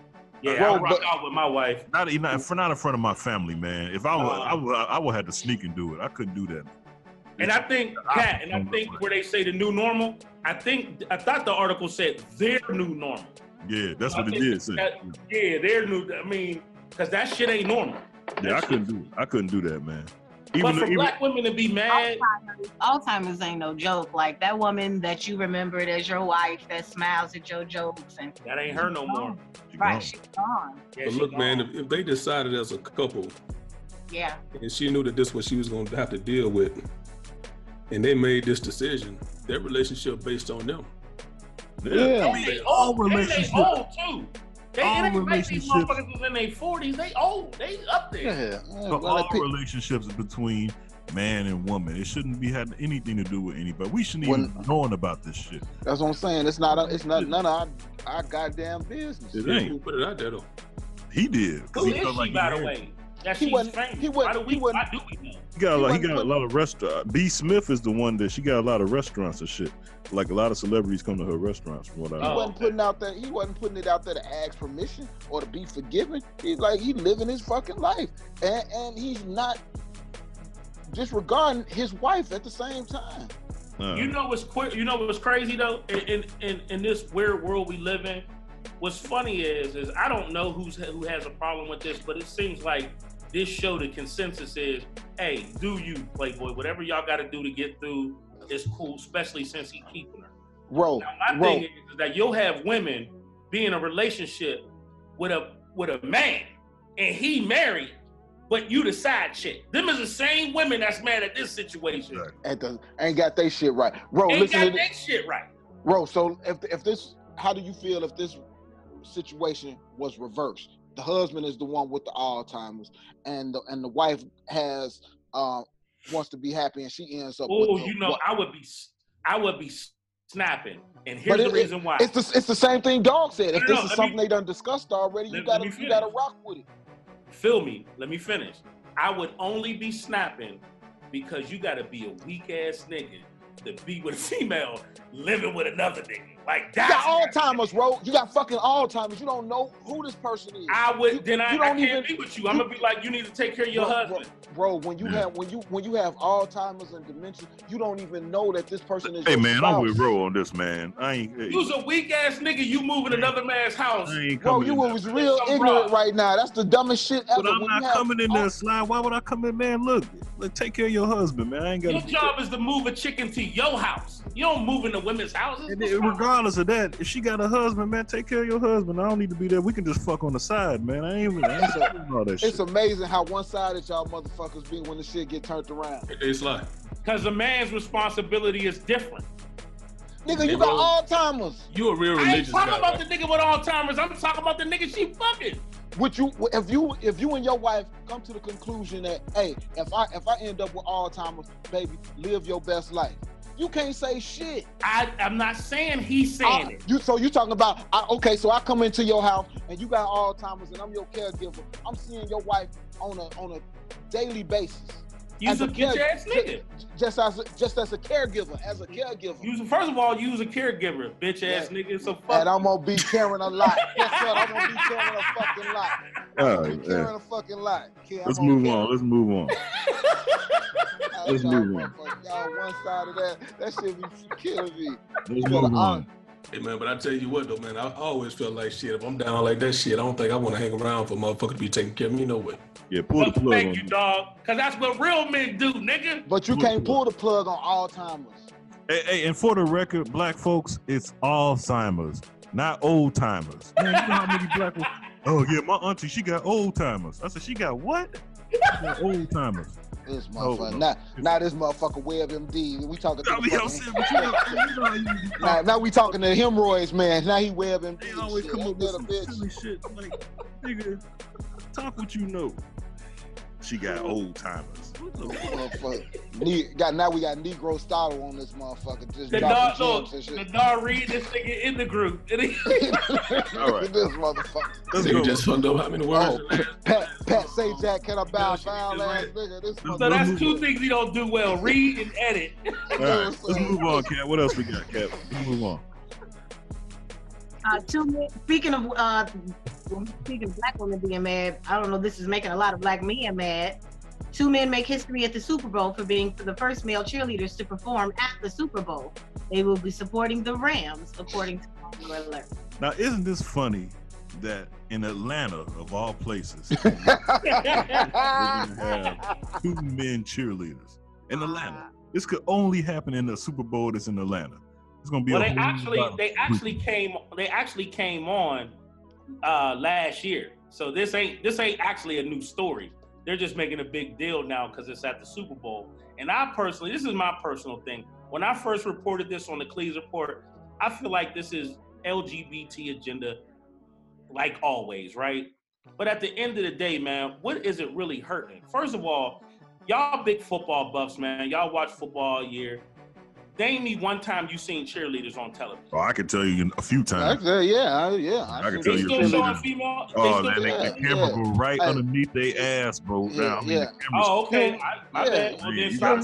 Yeah, Bro, I rock but- out with my wife. Not, not, for, not in front of my family, man. If I would, Uh. I would, I would have to sneak and do it. I couldn't do that. And I think, Pat, and I think where they say the new normal, I think I thought the article said their new normal. Yeah, that's what I it did say. that- yeah, their new. I mean, because that shit ain't normal. Yeah, I couldn't do. I couldn't do that, man. but Even, for even black women to be mad, Alzheimer's ain't no joke. Like that woman that you remembered as your wife that smiles at your jokes and that ain't her no more. right, she's gone. Yeah, but she look, man, if, if they decided as a couple Yeah. and she knew that this was what she was going to have to deal with, and they made this decision, their relationship based on them. Yeah, And they old, and they old too. They all it ain't like these relationships- motherfuckers was in their forties. They old. They up there. Yeah. So all relationships between man and woman, it shouldn't be having anything to do with anybody. We shouldn't even be knowing about this shit. That's what I'm saying. It's not. It's not none of our, our goddamn business. It ain't. Put it out there though. He did. Who he is felt she, like he by the had- way? That He wasn't- famous. he why wasn't- do we? he wasn't- Why do we know? He got a lot. He wasn't got a lot of restaurant. B. Smith is the one that she got a lot of restaurants and shit. Like a lot of celebrities come to her restaurants. From what I He know. wasn't putting out that. He wasn't putting it out there to ask permission or to be forgiven. He's like he living his fucking life, and and he's not disregarding his wife at the same time. Uh, You know what's queer? You know what's crazy though? In, in in in this weird world we live in, what's funny is is I don't know who's who has a problem with this, but it seems like this show the consensus is, hey, do you Playboy? Whatever y'all got to do to get through is cool, especially since he keeping her. Bro, Now, my bro, thing is, is that you'll have women be in a relationship with a with a man and he married, but you the side chick. Them is the same women that's mad at this situation. at the ain't got they shit right, bro. Ain't listen got that shit right. bro. So if if this, how do you feel if this situation was reversed? The husband is the one with the Alzheimer's, and the and the wife has um wants to be happy, and she ends up. Oh, you know, I would be, I would be snapping, and here's it- the it- reason why. It's the it's the same thing Dog said. If No, this no, is something me- they done discussed already, you gotta you gotta rock with it. Feel me? Let me finish. I would only be snapping because you got to be a weak ass nigga to be with a female living with another nigga. Like You that's got Alzheimer's, bro. You got fucking Alzheimer's. You don't know who this person is. I would then I, you I don't can't even- be with you. I'm gonna be like, you need to take care of your Bro, husband. Bro, when you have when you when you have Alzheimer's and dementia, you don't even know that this person is. Hey your man, spouse. I'm with Ro on this, man. I ain't. hey, You's a weak ass nigga. You moving in another man's house. I ain't Bro, you was there. real Some ignorant bra. right now. That's the dumbest shit ever. But I'm When not coming in there, slide. Why would I come in, man? Look, look, take care of your husband, man. I ain't got. Your job is to move a chicken to your house. You don't move into women's houses. And What's then, wrong? Regardless of that, if she got a husband, man, take care of your husband. I don't need to be there. We can just fuck on the side, man. I ain't even I ain't all that shit. It's amazing how one-sided y'all motherfuckers be when the shit get turned around. It's like Because a man's responsibility is different. Nigga, you Hey, got Alzheimer's. you a real religious I ain't talking guy. about right? the nigga with Alzheimer's. I'm talking about the nigga she fucking. Would you if you if you and your wife come to the conclusion that hey, if I if I end up with Alzheimer's, baby, live your best life. You can't say shit. I, I'm not saying he's saying I- it. you so you talking about I, okay? So I come into your house and you got Alzheimer's and I'm your caregiver. I'm seeing your wife on a on a daily basis. You's As a a care- bitch ass nigga. Just as a, just as a caregiver, as a caregiver. You's first of all, you's a caregiver, bitch ass nigga. So fuck. And I'm gonna be caring a lot. Guess what? I'm gonna be caring a fucking lot. Oh, Caring yeah. a fucking lot. Kid, I'm Let's move care- on. Let's move on. Let's y'all move on. Y'all one side of that. That shit be killing me. Let's move hon- on. Hey man, but I tell you what though, man, I always felt like shit. If I'm down like that shit, I don't think I want to hang around for a motherfucker to be taking care of me no way. Yeah, pull the plug thank on you, me. dog. Cause that's what real men do, nigga. But you can't pull the plug on Alzheimer's. Hey, hey, and for the record, black folks, it's Alzheimer's, not old timers. Man, you know how many black folks? Oh yeah, my auntie, she got old timers. I said, she got what? She got old timers. This Oh, motherfucker. no. Now, now this motherfucker WebMD. We talking to I the mean, I'm fucking- saying, but you know, you know how you be now, now we talking to hemorrhoids, man. Now he WebMD. They always shit. come up with some bitch? silly shit. Like, nigga, talk what you know. She got old timers. Motherfucker. Ne- got now we got Negro style on this motherfucker. Just The dropping dog, gems and look, shit. the dog read this nigga in the group. All right. this motherfucker. Let's Nigga go. just fucked up how many words? Oh, Pat, Pat say Jack, can I bow foul ass nigga? This so that's two things he don't do well: read and edit. All right, let's move on, Cat. What else we got, Cat? Let's move on. Uh, two speaking of uh, speaking of black women being mad, I don't know. This is making a lot of black men mad. Two men make history at the Super Bowl for being the first male cheerleaders to perform at the Super Bowl. They will be supporting the Rams, according to Popular Alert. Now, isn't this funny that in Atlanta, of all places, we're gonna have two men cheerleaders in Atlanta? Uh-huh. This could only happen in the Super Bowl that's in Atlanta. It's gonna be Well, a they actually they actually came they actually came on uh last year. So this ain't this ain't actually a new story. They're just making a big deal now because it's at the Super Bowl. And I personally, this is my personal thing. When I first reported this on the Cleves report, I feel like this is LGBT agenda, like always, right? But at the end of the day, man, what is it really hurting? First of all, y'all big football buffs, man. Y'all watch football all year. Name me one time you seen cheerleaders on television. Oh, I can tell you a few times. Actually, yeah, I- yeah. I can seen tell They you. still showing female. Oh, still man, showing- the, the camera yeah. go right Hey. underneath their ass, bro. Yeah, now, I mean, yeah. the Oh, okay. I, my Yeah. bad. Well, Yeah, then you stop.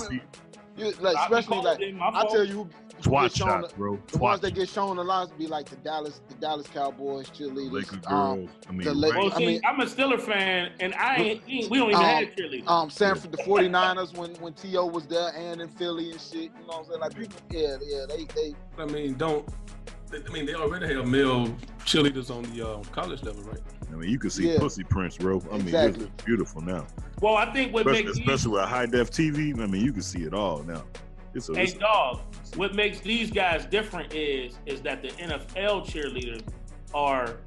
Gotta see You, like, Stop especially like calling, I tell you, twat get shown shots, the- bro. the ones Twat that get shown a lot be like the Dallas, the Dallas Cowboys cheerleaders. Lakers um, girls. I mean, the La- right. Well, I see, mean- I'm a Steeler fan, and I ain't. We don't even Um, have cheerleaders. um, Sanford, the 49ers when when T.O. was there and in Philly and shit. You know what I'm saying? Like people, yeah, yeah, they they I mean, don't. I mean, they already have male cheerleaders on the uh, college level, right? I mean, you can see Yeah. pussy prints, bro. I mean, Exactly. it's beautiful now. well, I think what Especially, makes these, especially with a high def TV. I mean, you can see it all now. It's a, hey it's a- dog, what makes these guys different is is that the NFL cheerleaders are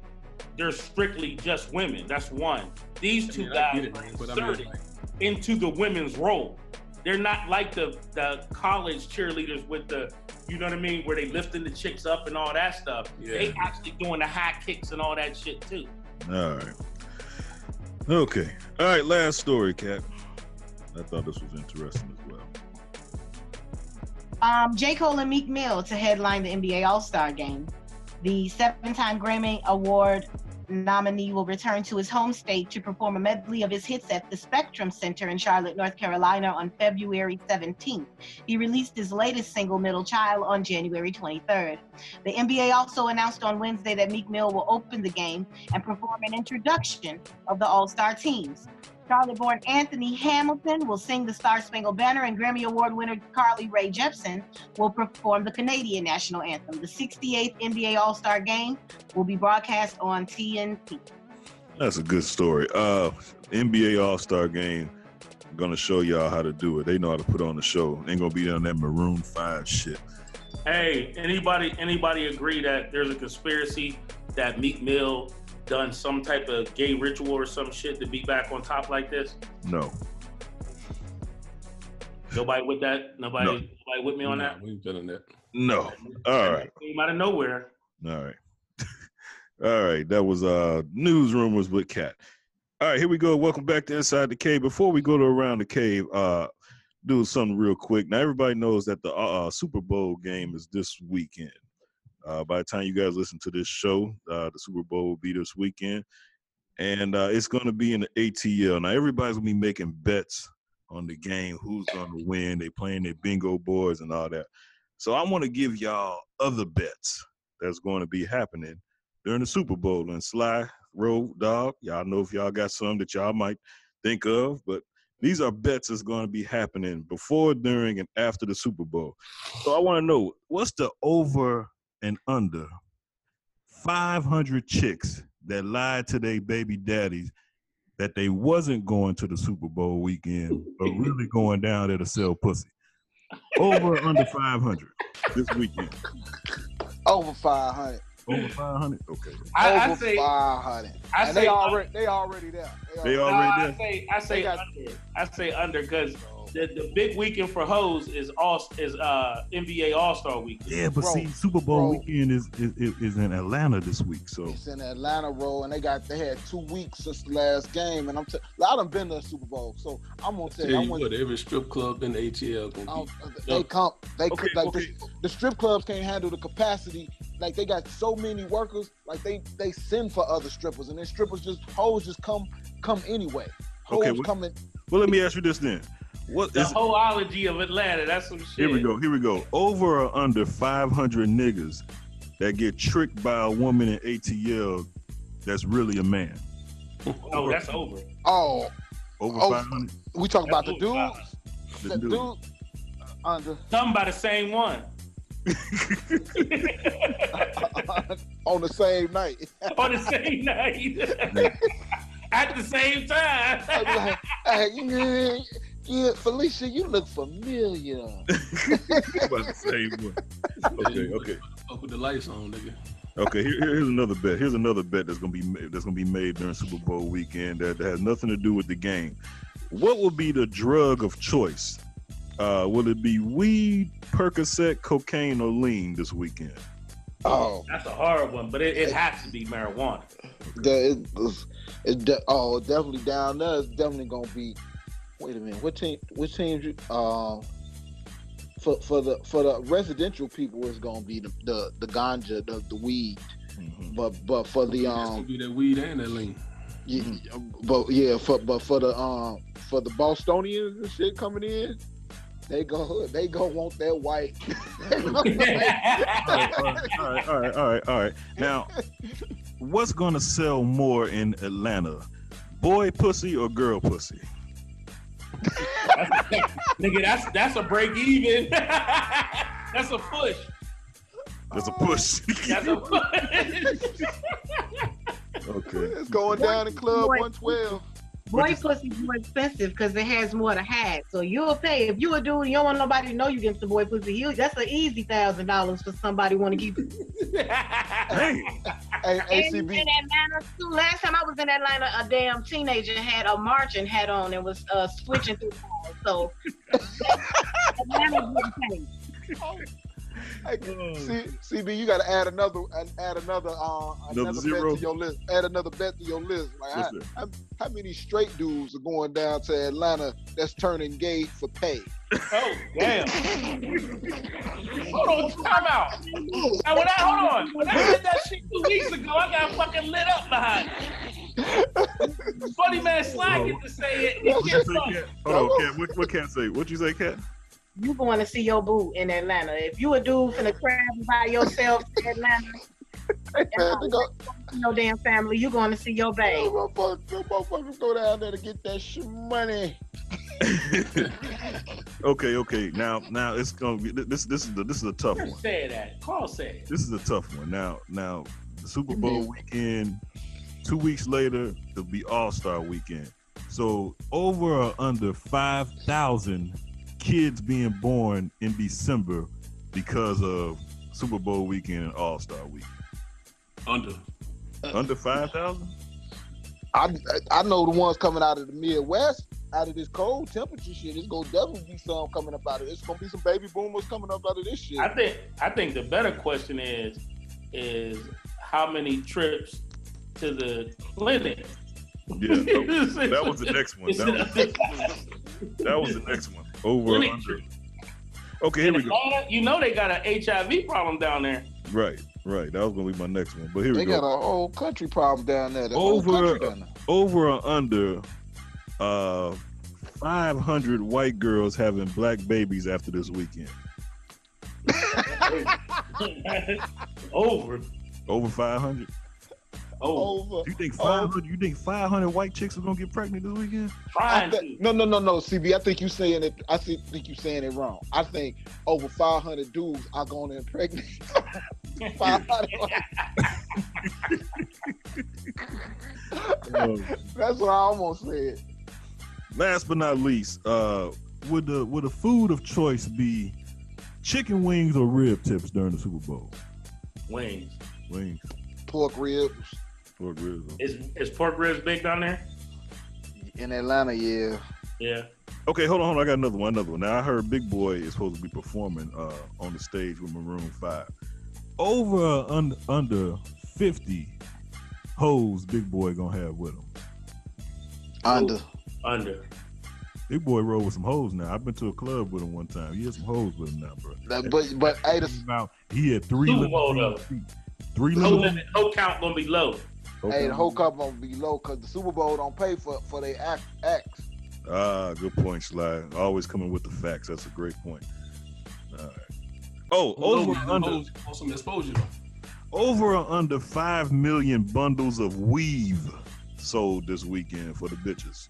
they're strictly just women. That's one. These I two mean, guys it, are man, but I mean, inserted like- into the women's role. They're not like the the college cheerleaders with the you know what I mean, where they lifting the chicks up and all that stuff. They actually doing the high kicks and all that shit too. All right. Okay. All right. Last story, Cap. I thought this was interesting as well. Um, J. Cole and Meek Mill to headline the NBA All Star game. The seven time Grammy Award nominee will return to his home state to perform a medley of his hits at the Spectrum Center in Charlotte, North Carolina on February 17th. He released his latest single, Middle Child, on January 23rd. The NBA also announced on Wednesday that Meek Mill will open the game and perform an introduction of the All Star teams. Charlotte born Anthony Hamilton will sing the Star Spangled Banner, and Grammy Award winner Carly Rae Jepsen will perform the Canadian national anthem. The 68th NBA All Star game will be broadcast on TNT. That's a good story. Uh, NBA All Star Game. I'm gonna show y'all how to do it. They know how to put on the show. Ain't gonna be on that Maroon Five shit. Hey, anybody anybody agree that there's a conspiracy that Meek Mill done some type of gay ritual or some shit to be back on top like this? No. Nobody with that? Nobody No. nobody with me on that? We ain't feeling that. No. All right. Came out of nowhere. All right. All right. That was uh news rumors with Cat. All right, here we go. Welcome back to Inside the Cave. Before we go to Around the Cave, uh do something real quick. Now everybody knows that the uh, uh, Super Bowl game is this weekend. Uh, by the time you guys listen to this show, uh, the Super Bowl will be this weekend, and uh, it's going to be in the ATL. Now everybody's gonna be making bets on the game, who's going to win. They playing their bingo boards and all that. So I want to give y'all other bets that's going to be happening during the Super Bowl. And Sly, Road Dog, y'all know if y'all got some that y'all might think of, but these are bets that's going to be happening before, during, and after the Super Bowl. So I want to know what's the over and under 500 chicks that lied to their baby daddies that they wasn't going to the Super Bowl weekend, but really going down there to sell pussy. Over or under 500 this weekend. over 500. Over 500? Okay. I, I say 500. I and say they already they already there. They No, already I there? say I say under. I say under because the, the big weekend for hoes is all is uh NBA All Star weekend. Yeah, but Bro, see, Super Bowl bro. weekend is, is is is in Atlanta this week, so It's in Atlanta, bro, and they got they had two weeks since the last game, and I'm t- I done been to a Super Bowl, so I'm gonna tell Tell you, I you went, what, every strip club in the ATL gonna be. they come, they Okay, like okay. The, the strip clubs can't handle the capacity. Like they got so many workers, like they they send for other strippers, and then strippers just hoes just come come anyway. Hoes Okay, well- coming. well, let me ask you this then: What The is? wholeology of Atlanta. That's some shit. Here we go. Here we go. Over or under 500 niggas that get tricked by a woman in ATL that's really a man. Oh, that's over. Oh, Over Oh, 500. we talking about the That's over. dudes. The The dude. dude under Something by the same one. on the same night. On the same night. At the same time. I was like, hey, yeah, yeah, Felicia, you look familiar. About the same one. Okay, okay. Fuck with the lights on, nigga. Okay, here, here- here's another bet. Here's another bet that's gonna be ma- that's gonna be made during Super Bowl weekend that, that has nothing to do with the game. What will be the drug of choice? Uh, will it be weed, Percocet, cocaine, or lean this weekend? Oh, That's a hard one, but it, it has to be marijuana. the, it, it's, it's oh, definitely down there. It's definitely gonna be. Wait a minute, what team? What teams? You, um, for for the for the residential people, it's gonna be the the, the ganja, the, the weed. But but for the It's gonna um, be that weed and that lean. yeah, but yeah, for but for the um for the Bostonians and shit coming in, they go they go want that white. They gonna like- all right, all right, all right, all right, all right. Now, what's gonna sell more in Atlanta? Boy pussy or girl pussy? Nigga, that's that's a break even. that's a push. That's a push. That's a push. okay. It's going down in Club 112. Boy pussy's more expensive because it has more to hide. So you'll pay if you a dude, you don't want nobody to know you getting some boy pussy. You that's an easy thousand dollars for somebody want to keep it. Hey, And ACB. in Atlanta too. Last time I was in Atlanta, a damn teenager had a marching hat on and was uh, switching through cars. So Atlanta's getting paid. Hey, C- CB, you got to add another, add another, uh, Another another zero? bet to your list. Add another bet to your list. Like, Yes, how, sir. how, how many straight dudes are going down to Atlanta that's turning gay for pay? Oh damn! hold on, time out. Now, when I hold on, when I did that shit two weeks ago, I got fucking lit up behind. it. Funny man, Sly get to say it. He What you can't say. Cat? Hold on, Cat. What, what can I say? What you say, Cat? You going to see your boo in Atlanta. If you a dude finna crab by yourself to Atlanta, and not your damn family, you going to see your babe. Motherfuckers, motherfuckers go down there to get that sh- money. Okay, okay. Now, now it's gonna be this. This is the this is a tough one. Say that. Carl said it. This is a tough one. Now, now the Super mm-hmm. Bowl weekend. Two weeks later, it'll be All Star weekend. So over or under five thousand kids being born in December because of Super Bowl weekend and All Star week. Under. Uh, Under five thousand? I, I know the ones coming out of the Midwest, out of this cold temperature shit. It's gonna definitely be some coming up out of it. It's gonna be some baby boomers coming up out of this shit. I think I think the better question is is how many trips to the clinic. Yeah, that, that was the next one. That was, that was the next one. Over or Clinic under. trip. Okay, here we go. You know they got an HIV problem down there. Right, right. That was gonna be my next one. But here they we go. They got a whole country problem down there. The over country down there. over or under uh 500 white girls having black babies after this weekend Over. over 500 Over. you think 500 you think 500 white chicks are gonna get pregnant this weekend I thi- no, no, no, no, CB. I think you saying it. I think you saying it wrong. I think over 500 dudes are going to impregnate. 500. That's what I almost said. last but not least uh would the would the food of choice be chicken wings or rib tips during the super bowl Wings. wings Pork ribs pork ribs Is is pork ribs big down there? in Atlanta, yeah. Yeah. Okay, hold on, hold on. I got another one. Another one. Now I heard Big Boi is supposed to be performing uh, on the stage with Maroon Five. Over or under, under fifty hoes, Big Boi gonna have with him. Under. Under. Big Boi roll with some hoes now. I've been to a club with him one time. He had some hoes with him now, bro. That- but but hey, the, About he had three Super Bowl, though. Three Whole, limousine. limit, whole count gonna be low. Hey, the whole cup gonna be low because the Super Bowl don't pay for for their act acts. Ah, good point, Sly. Always coming with the facts. That's a great point. All right. Oh, over or under On some exposure over or under five million bundles of weave sold this weekend for the bitches.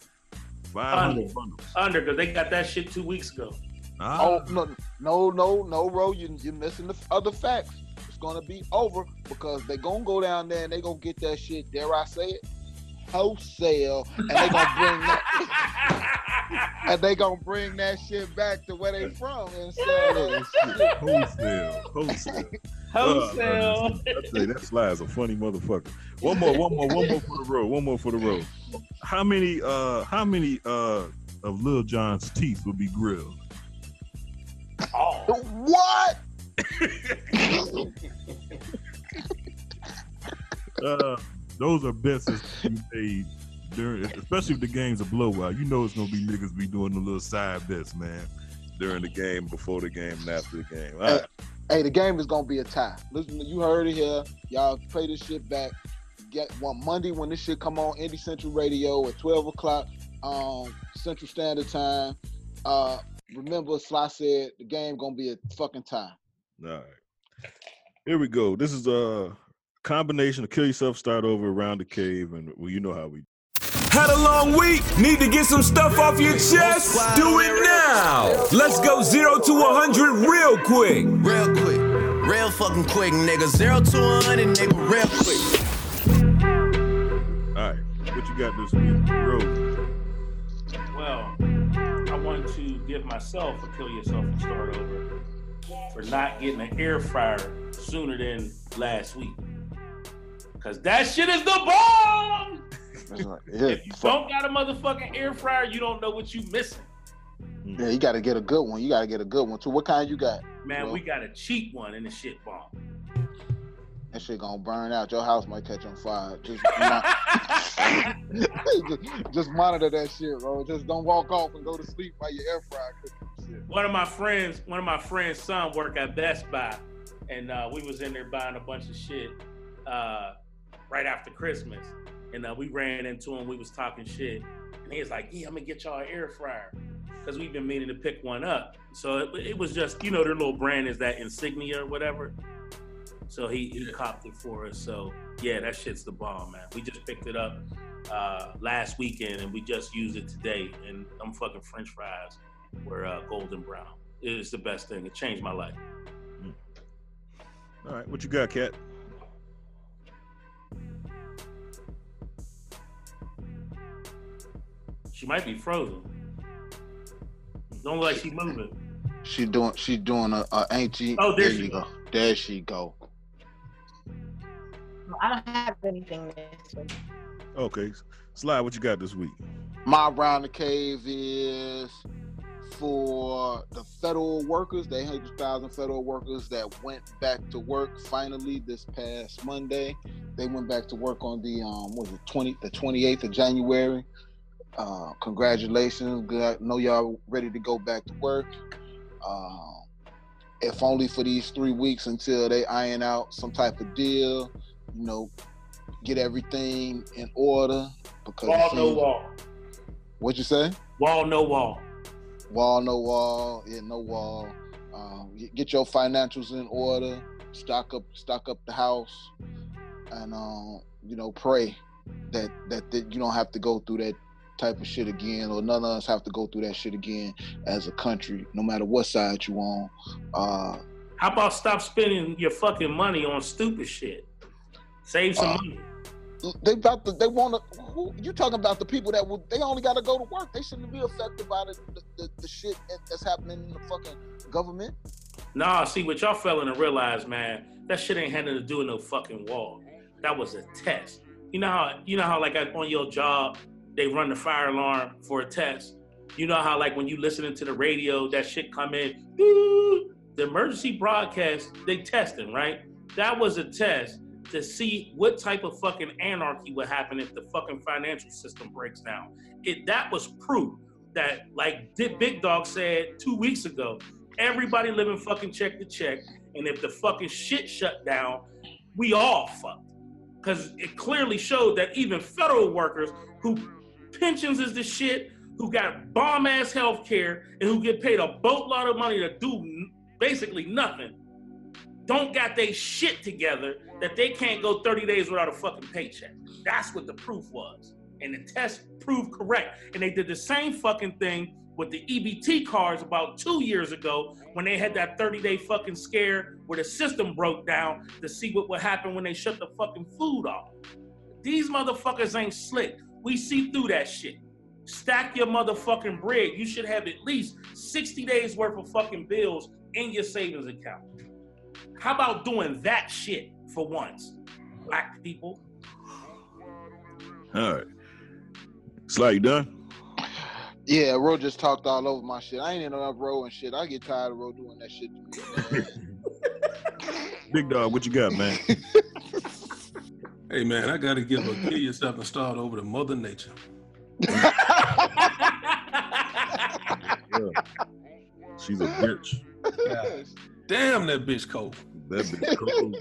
Five Under. hundred bundles. Under, because they got that shit two weeks ago. Ah, Oh no no no no, bro, you you're missing the other facts. It's gonna be over because they gonna go down there and they gonna get that shit. Dare I say it? Wholesale, and they gonna bring that, and they gonna bring that shit back to where they from and sell it. wholesale, wholesale. Wholesale. Uh, I tell you, that Sly is a funny motherfucker. One more, one more, one more for the road. One more for the road. How many, uh, how many, uh, of Lil Jon's teeth will be grilled? What? Uh, those are bets that you made during, especially if the game's a blowout. You know it's gonna be niggas be doing the little side bets, man, during the game, before the game, and after the game. All right. Hey, the game is gonna be a tie. Listen, you heard it here. Y'all play this shit back. Get one Monday when this shit come on Indie Central Radio at 12 o'clock um Central Standard Time. Uh remember Sly said the game gonna be a fucking tie. All right. Here we go. This is a combination of kill yourself, start over around the cave, and well, you know how we. Had a long week? Need to get some stuff off your chest? Do it now! Let's go zero to 100 real quick. Real quick. Real fucking quick, nigga. Zero to 100, nigga. Real quick. All right. What you got this week, Rose? Well, I to myself a kill yourself and start over for not getting an air fryer sooner than last week. Cause that shit is the bomb. Yeah, If you don't got a motherfucking air fryer, you don't know what you missing. yeah, you gotta get a good one. You gotta get a good one too. What kind you got? Man, we got a cheap one and the shit bomb. That shit gonna burn out. Your house might catch on fire. Just, just, just monitor that shit, bro. Just don't walk off and go to sleep while your air fryer cooking shit. One of my friends, one of my friends' son work at Best Buy, and uh, we was in there buying a bunch of shit uh, right after Christmas, and uh, we ran into him. We was talking shit, and he was like, "Yeah, I'm gonna get y'all an air fryer." Because we've been meaning to pick one up, so it, it was just you know their little brand is that Insignia or whatever. So he, he copped it for us. So yeah, that shit's the bomb, man. We just picked it up uh, last weekend and we just used it today. And them fucking French fries were uh, golden brown. It is the best thing. It changed my life. All right. What you got, Cat? She might be frozen. Don't look like she moving. She doing she doing a, a ain't she? Oh, there you she go. There she go. I don't have anything this week. Okay. Sly, what you got this week? My round the cave is for the federal workers, the 800,000 federal workers that went back to work finally this past Monday. They went back to work on the um what was it 20 the 28th of January. Uh, congratulations. Good. I know y'all ready to go back to work. Um, if only for these three weeks until they iron out some type of deal, you know, get everything in order. Because Wall, no wall. What'd you say? Wall, no wall. Wall, no wall. Yeah, no wall. Um, get- your financials in order. Stock up, stock up the house, and um, you know, pray that, that that you don't have to go through that type of shit again, or none of us have to go through that shit again as a country, no matter what side you on. Uh, How about stop spending your fucking money on stupid shit? Save some Uh, money. they about to, they want to. Who you talking about? The people that would they only got to go to work. They shouldn't be affected by the the, the, the shit that's happening in the fucking government. Nah, see what y'all failing to realize, man. That shit ain't had nothing to do with no fucking wall. That was a test. You know how you know how like on your job they run the fire alarm for a test. You know how like when you listening to the radio, that shit come in. "Doo." The emergency broadcast, they testing, right? That was a test to see what type of fucking anarchy would happen if the fucking financial system breaks down. It that was proof that, like Big Dog said two weeks ago, everybody living fucking check to check, and if the fucking shit shut down, we all fucked. Because it clearly showed that even federal workers who pensions is the shit, who got bomb ass health care, and who get paid a boatload of money to do basically nothing, don't got their shit together that they can't go 30 days without a fucking paycheck. That's what the proof was. And the test proved correct. And they did the same fucking thing with the EBT cards about two years ago when they had that 30 day fucking scare where the system broke down to see what would happen when they shut the fucking food off. These motherfuckers ain't slick. We see through that shit. Stack your motherfucking bread. You should have at least 60 days worth of fucking bills in your savings account. How about doing that shit for once? Black people. All right. Sly, you done? Yeah, Ro just talked all over my shit. I ain't in enough Ro and shit. I get tired of Ro doing that shit to me. Big dog, what you got, man? Hey man, I gotta give a kill yourself and start over to Mother Nature. She's a bitch. Damn that bitch cold. That bitch cold.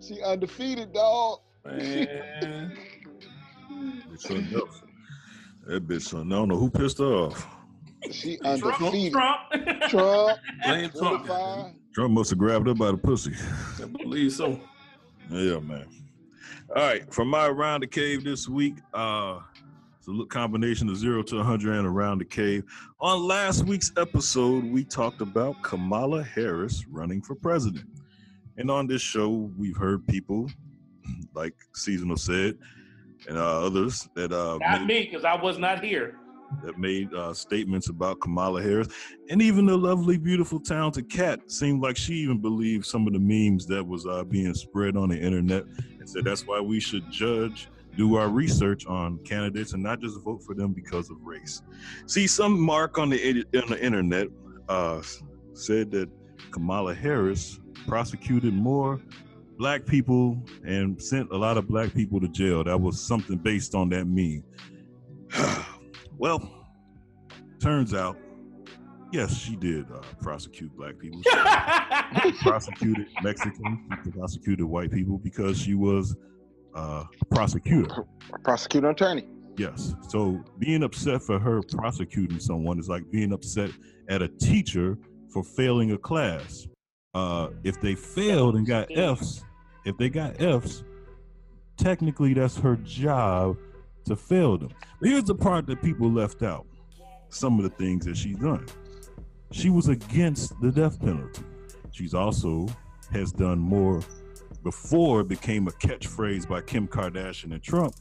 she undefeated, dog. Man. It's something else. That bitch, son. I don't know who pissed her off. She Trump, undefeated. Trump. Trump. Blame Trump. Trump must have grabbed her by the pussy. I believe so. Yeah, man. All right, from my around the cave this week, uh, it's a little combination of zero to 100 and around the cave. On last week's episode, we talked about Kamala Harris running for president. And on this show, we've heard people like Seasonal said and uh, others that uh, Not me, because I was not here. that made uh, statements about Kamala Harris, and even the lovely, beautiful, talented cat seemed like she even believed some of the memes that was uh, being spread on the internet, and said that's why we should judge, do our research on candidates, and not just vote for them because of race. See, some mark on the on the internet uh, said that Kamala Harris prosecuted more black people and sent a lot of black people to jail. That was something based on that meme. Well, turns out, yes, she did uh, prosecute black people. She prosecuted Mexicans. She prosecuted white people because she was uh, a prosecutor. Prosecutor attorney. Yes. So being upset for her prosecuting someone is like being upset at a teacher for failing a class. Uh, if they failed and got Fs, if they got Fs, technically that's her job to fail them. But here's the part that people left out. Some of the things that she's done. She was against the death penalty. She's also has done more before became a catchphrase by Kim Kardashian and Trump.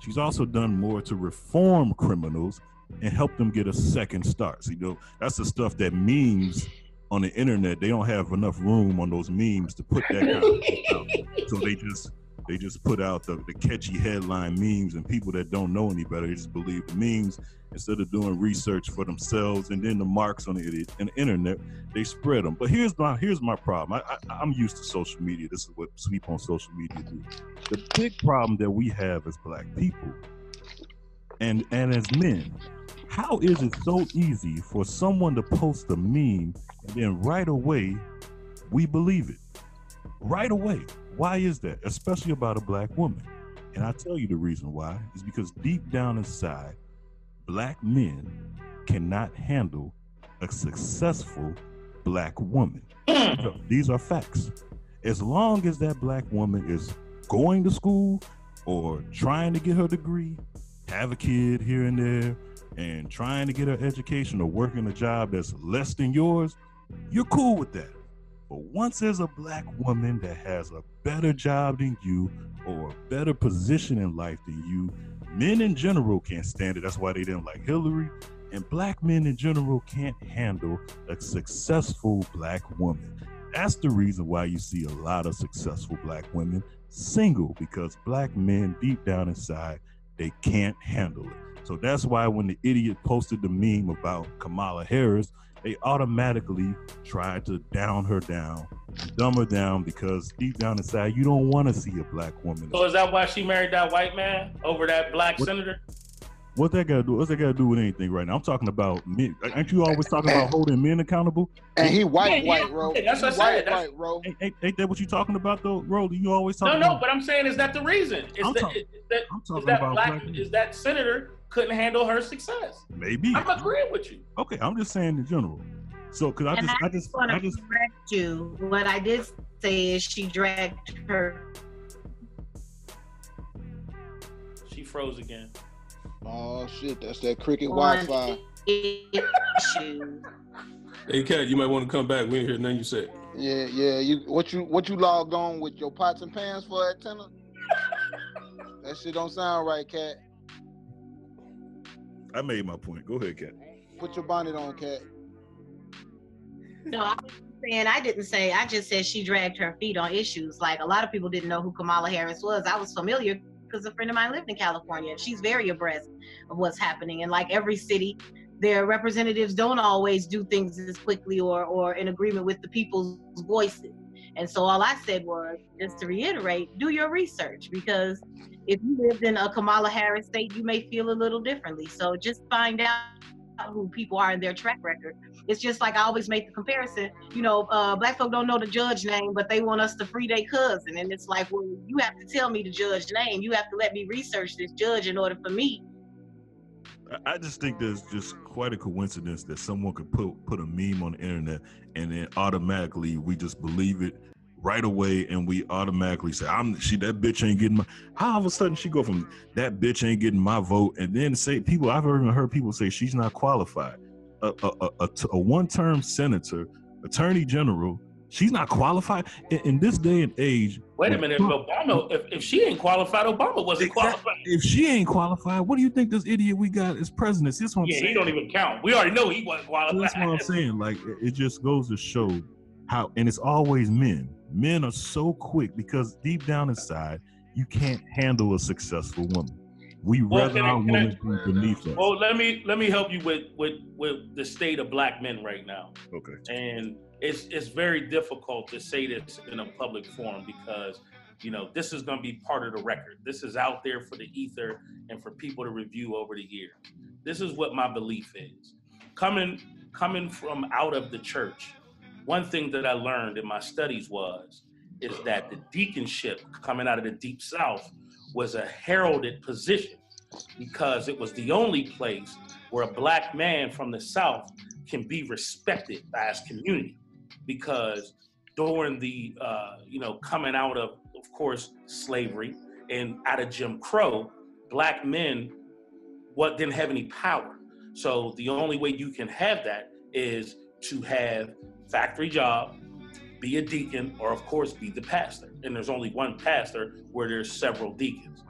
She's also done more to reform criminals and help them get a second start. So, you know, that's the stuff that memes on the internet. They don't have enough room on those memes to put that kind of stuff. So they just they just put out the, the catchy headline memes and people that don't know any better they just believe the memes. Instead of doing research for themselves and then the marks on the, on the internet they spread them. But here's my here's my problem. I, i'm used to social media. This is what sweep on social media do. The big problem that we have as black people and and as men how is it so easy for someone to post a meme and then right away we believe it. Right away why is that? Especially about a black woman. And i tell you the reason why is because deep down inside black men cannot handle a successful black woman. Mm. So, these are facts. As long as that black woman is going to school or trying to get her degree have a kid here and there and trying to get her education or working a job that's less than yours you're cool with that but once there's a black woman that has a better job than you or a better position in life than you, men in general can't stand it. That's why they didn't like Hillary. And black men in general can't handle a successful black woman. That's the reason why you see a lot of successful black women single because black men deep down inside they can't handle it. So that's why when the idiot posted the meme about Kamala Harris, they automatically tried to down her down, dumb her down because deep down inside you don't want to see a black woman. So is that why she married that white man over that black What- senator? What that got to do? What's that got to do with anything right now? I'm talking about men. Aren't you always talking about holding men accountable? And he white, Yeah, white, yeah, bro. yeah, that's what I said. White, That's- white, bro. Ain't, ain't, ain't that what you talking about though, Ro? You always talking No, no, about. but I'm saying is that the reason? Is I'm that, talk- is that, I'm is talking that about black, black is that senator couldn't handle her success? Maybe. I'm agreeing with you. Okay, I'm just saying in general. So, cause I And just, I I just, want I to just, correct you. What I did say is she dragged her. She froze again. Oh shit, that's that cricket on Wi-Fi. Hey, Cat, you might want to come back. We ain't hear nothing you said. Yeah, yeah. You what you what you logged on with your pots and pans for at tenor? that shit don't sound right, cat. I made my point. Go ahead, Cat. Put your bonnet on, cat. No, I was saying I didn't say. I just said she dragged her feet on issues. Like a lot of people didn't know who Kamala Harris was. I was familiar because a friend of mine lived in California. and She's very abreast of what's happening. And like every city, their representatives don't always do things as quickly or or in agreement with the people's voices. And so all I said was just to reiterate, do your research because if you lived in a Kamala Harris state, you may feel a little differently. So just find out who people are in their track record. It's just like I always make the comparison. You know, uh, black folk don't know the judge name, but they want us to free their cousin, and it's like, well, you have to tell me the judge name. You have to let me research this judge in order for me. I- just think there's just quite a coincidence that someone could put put a meme on the internet and then automatically we just believe it right away and we automatically say I'm she that bitch ain't getting my how all of a sudden she go from that bitch ain't getting my vote. And then say people I've even heard people say she's not qualified. A a a one-term senator attorney general she's not qualified in, in this day and age Wait a minute, if Obama, if, if she ain't qualified, Obama wasn't qualified. if she ain't qualified what do you think this idiot we got as president that's what I'm Yeah, saying he don't even count. We already know he wasn't qualified. that's what I'm saying. Like it- just goes to show how, and it's always men. Men are so quick because deep down inside, you can't handle a successful woman. We Well, rather I- our women be beneath us. Well, let me let me help you with with with the state of black men right now. Okay. And it's it's very difficult to say this in a public forum because you know this is going to be part of the record. This is out there for the ether and for people to review over the year. This is what my belief is. Coming coming from out of the church, one thing that I learned in my studies was is that the deaconship coming out of the deep south was a heralded position because it was the only place where a black man from the south can be respected by his community because during the uh, you know coming out of of course slavery and out of jim crow black men what didn't have any power. So the only way you can have that is to have factory job be a deacon or of course be the pastor. And there's only one pastor where there's several deacons.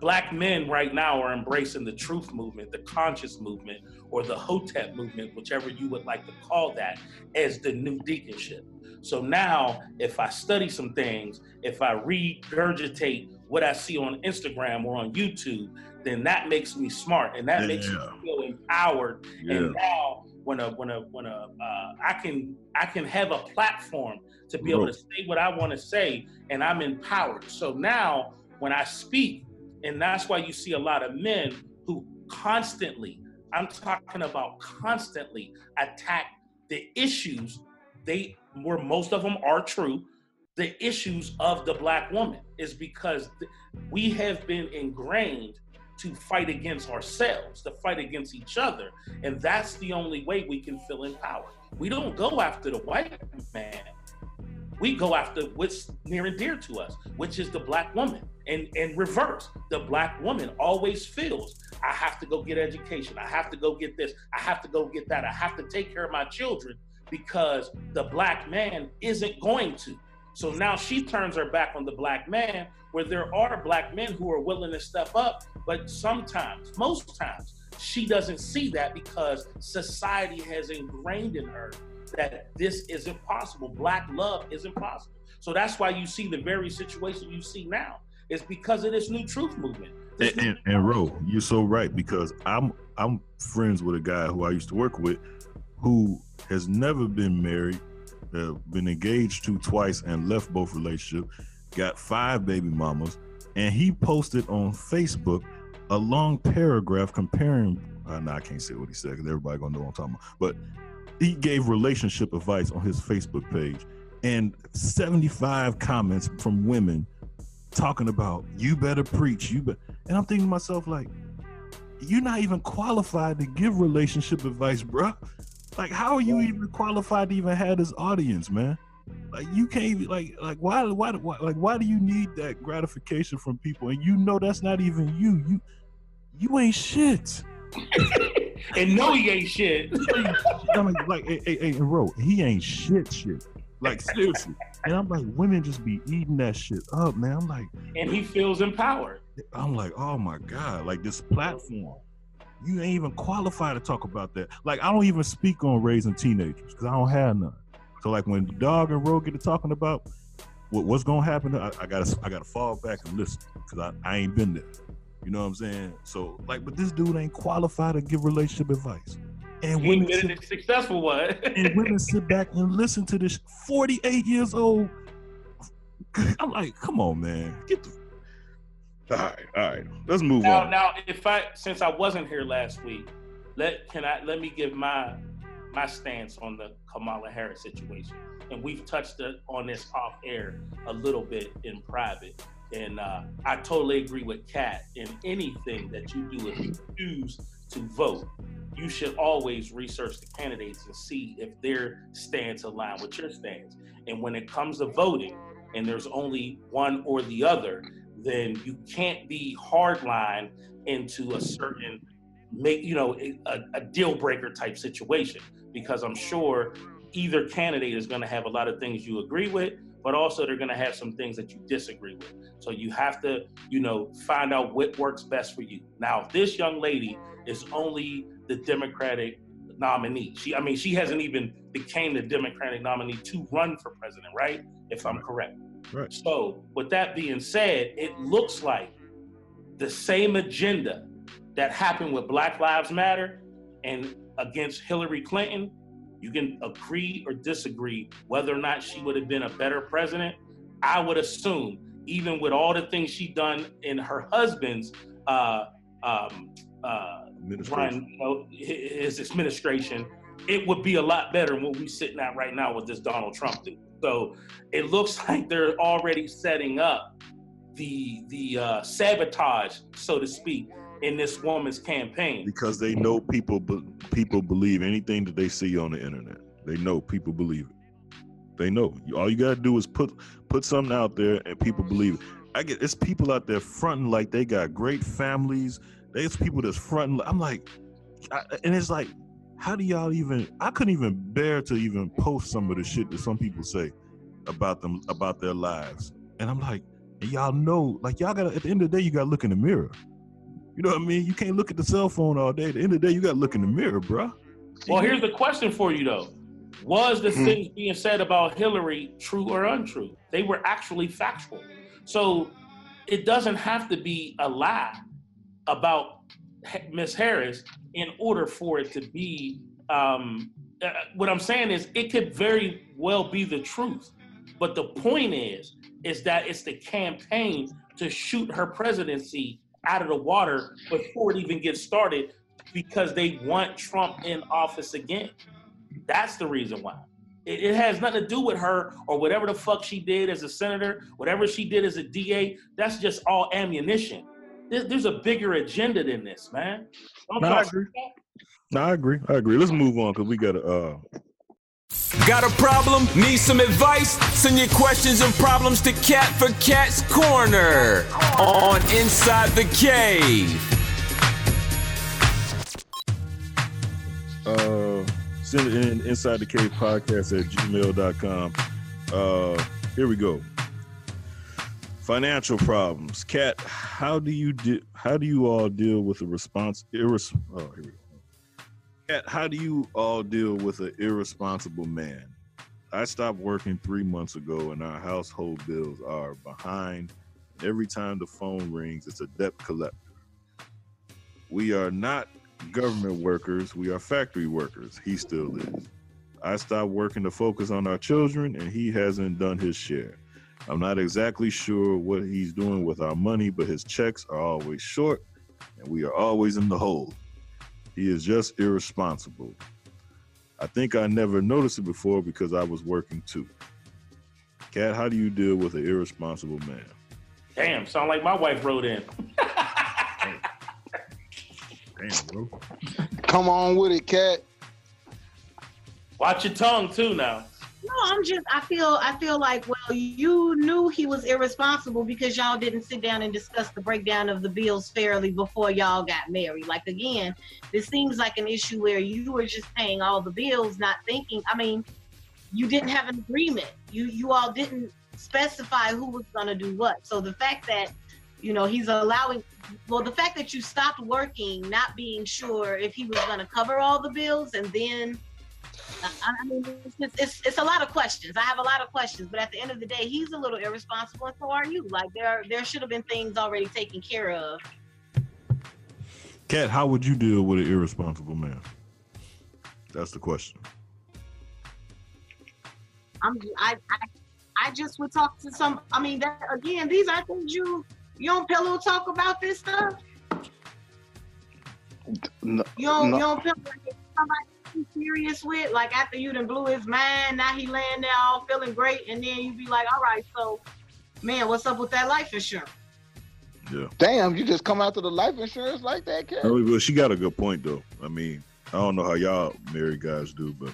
Black men right now are embracing the truth movement, the conscious movement, or the hotep movement, whichever you would like to call that, as the new deaconship. So now, if I study some things, if I regurgitate what I see on Instagram or on YouTube, then that makes me smart and that makes me feel empowered. Yeah. And now, when a when a when a uh, I can I can have a platform to be able to say what I want to say, and I'm empowered. So now, when I speak, and that's why you see a lot of men who constantly, I'm talking about constantly attack the issues they where most of them are true, the issues of the black woman is because th- we have been ingrained to fight against ourselves, to fight against each other. And that's the only way we can feel empowered. We don't go after the white man. We go after what's near and dear to us, which is the black woman. And in reverse, the black woman always feels I have to go get education. I have to go get this. I have to go get that. I have to take care of my children because the black man isn't going to. So now she turns her back on the black man, where there are black men who are willing to step up, but sometimes, most times, she doesn't see that because society has ingrained in her that this isn't possible. Black love isn't possible. So that's why you see the very situation you see now. It's because of this new truth movement. And, and, and Ro, you're so right because I'm I'm friends with a guy who I used to work with, who has never been married, uh, been engaged to twice and left both relationships, got five baby mamas, and he posted on Facebook a long paragraph comparing. Uh, no, I can't say what he said because everybody gonna know what I'm talking about. But he gave relationship advice on his Facebook page, and 75 comments from women talking about you better preach, you bet. And I'm thinking to myself like, you're not even qualified to give relationship advice, bro. Like, how are you even qualified to even have this audience, man? Like, you can't even like like why why, why like why do you need that gratification from people? And you know that's not even you. You you ain't shit. and no, he ain't shit. I mean, like, hey, hey, hey, Ro, he ain't shit, shit. Like seriously. And I'm like, women just be eating that shit up, man. I'm like, and he feels empowered. I'm like, oh my god, like this platform, you ain't even qualified to talk about that. Like, I don't even speak on raising teenagers because I don't have none. So like when Dog and Ro get to talking about what, what's gonna happen, I, I, gotta I gotta fall back and listen because I, I ain't been there. You know what I'm saying? So like, but this dude ain't qualified to give relationship advice. And he women sit, successful one. and women sit back and listen to this 48 years old. I'm like, come on, man, get the. All right, all right, let's move now, on. now, if I since I wasn't here last week, let can I let me give my my stance on the Kamala Harris situation, and we've touched on this off air a little bit in private. And uh, I totally agree with Cat. In anything that you do, if you choose to vote, you should always research the candidates and see if their stance align with your stance. And when it comes to voting, and there's only one or the other, then you can't be hardline into a certain make you know a, a deal breaker type situation because I'm sure either candidate is going to have a lot of things you agree with, but also they're going to have some things that you disagree with. So you have to, you know, find out what works best for you. Now, if this young lady is only the Democratic nominee, she, I mean, she hasn't even became the Democratic nominee to run for president, right? If I'm correct. Right. So, with that being said, it looks like the same agenda that happened with Black Lives Matter and against Hillary Clinton, you can agree or disagree whether or not she would have been a better president. I would assume, even with all the things she done in her husband's uh, um, uh, run, you know, his administration, it would be a lot better than what we sitting at right now with this Donald Trump thing. So it looks like they're already setting up the the uh, sabotage, so to speak, in this woman's campaign. because they know people people believe anything that they see on the internet. They know people believe it. They know. All you gotta do is put put something out there, and people believe it. I get it's people out there fronting like they got great families. There's people that's fronting. I'm like, I, and it's like, how do y'all even? I couldn't even bear to even post some of the shit that some people say about them about their lives, and I'm like, y'all know, like y'all gotta at the end of the day, you gotta look in the mirror. You know what I mean? You can't look at the cell phone all day. At the end of the day, you got to look in the mirror, bruh. Well, here's the question for you though: Was the Hmm. things being said about Hillary true or untrue? They were actually factual. So it doesn't have to be a lie about H- Miss Harris in order for it to be. Um, uh, what I'm saying is, it could very well be the truth, but the point is, is that it's the campaign to shoot her presidency out of the water before it even gets started because they want Trump in office again. That's the reason why. It, it has nothing to do with her or whatever the fuck she did as a senator, whatever she did as a DA. That's just all ammunition. There- there's a bigger agenda than this, man. Don't No, I agree. No, I agree. I agree. Let's move on because we got to. uh Got a problem? Need some advice? Send your questions and problems to Cat for Cat's Corner on Inside the Cave. uh send it in inside the cave podcast at gmail.com. Uh here we go. Financial problems. Cat, how do you de- how do you all deal with the response irres- oh here we go. How do you all deal with an irresponsible man? I stopped working three months ago and our household bills are behind Every time the phone rings, it's a debt collector. We are not government workers, we are factory workers. He still is. I stopped working to focus on our children, and he hasn't done his share. I'm not exactly sure what he's doing with our money, but his checks are always short, and we are always in the hole. He is just irresponsible. I think I never noticed it before because I was working too. Cat, how do you deal with an irresponsible man? Damn, sound like my wife wrote in. Damn, bro. Come on with it, cat. Watch your tongue too now. No, I'm just. I feel. I feel like. Well, you knew he was irresponsible because y'all didn't sit down and discuss the breakdown of the bills fairly before y'all got married. Like again, this seems like an issue where you were just paying all the bills, not thinking. I mean, you didn't have an agreement. You you all didn't specify who was gonna do what. So the fact that you know he's allowing well the fact that you stopped working not being sure if he was going to cover all the bills and then I, I mean it's, just, it's it's a lot of questions i have a lot of questions but at the end of the day he's a little irresponsible and so are you like there there should have been things already taken care of Cat, how would you deal with an irresponsible man? That's the question. i'm i i, I just would talk to some i mean that again these are things you you don't pillow talk about this stuff No, You don't, no. you don't feel like somebody you serious with, like after you done blew his mind, now he laying there all feeling great, and then you be like, all right, so, man, what's up with that life insurance? Yeah. Damn, you just come out to the life insurance like that, cat? Oh, well, she got a good point though. I mean, I don't know how y'all married guys do, but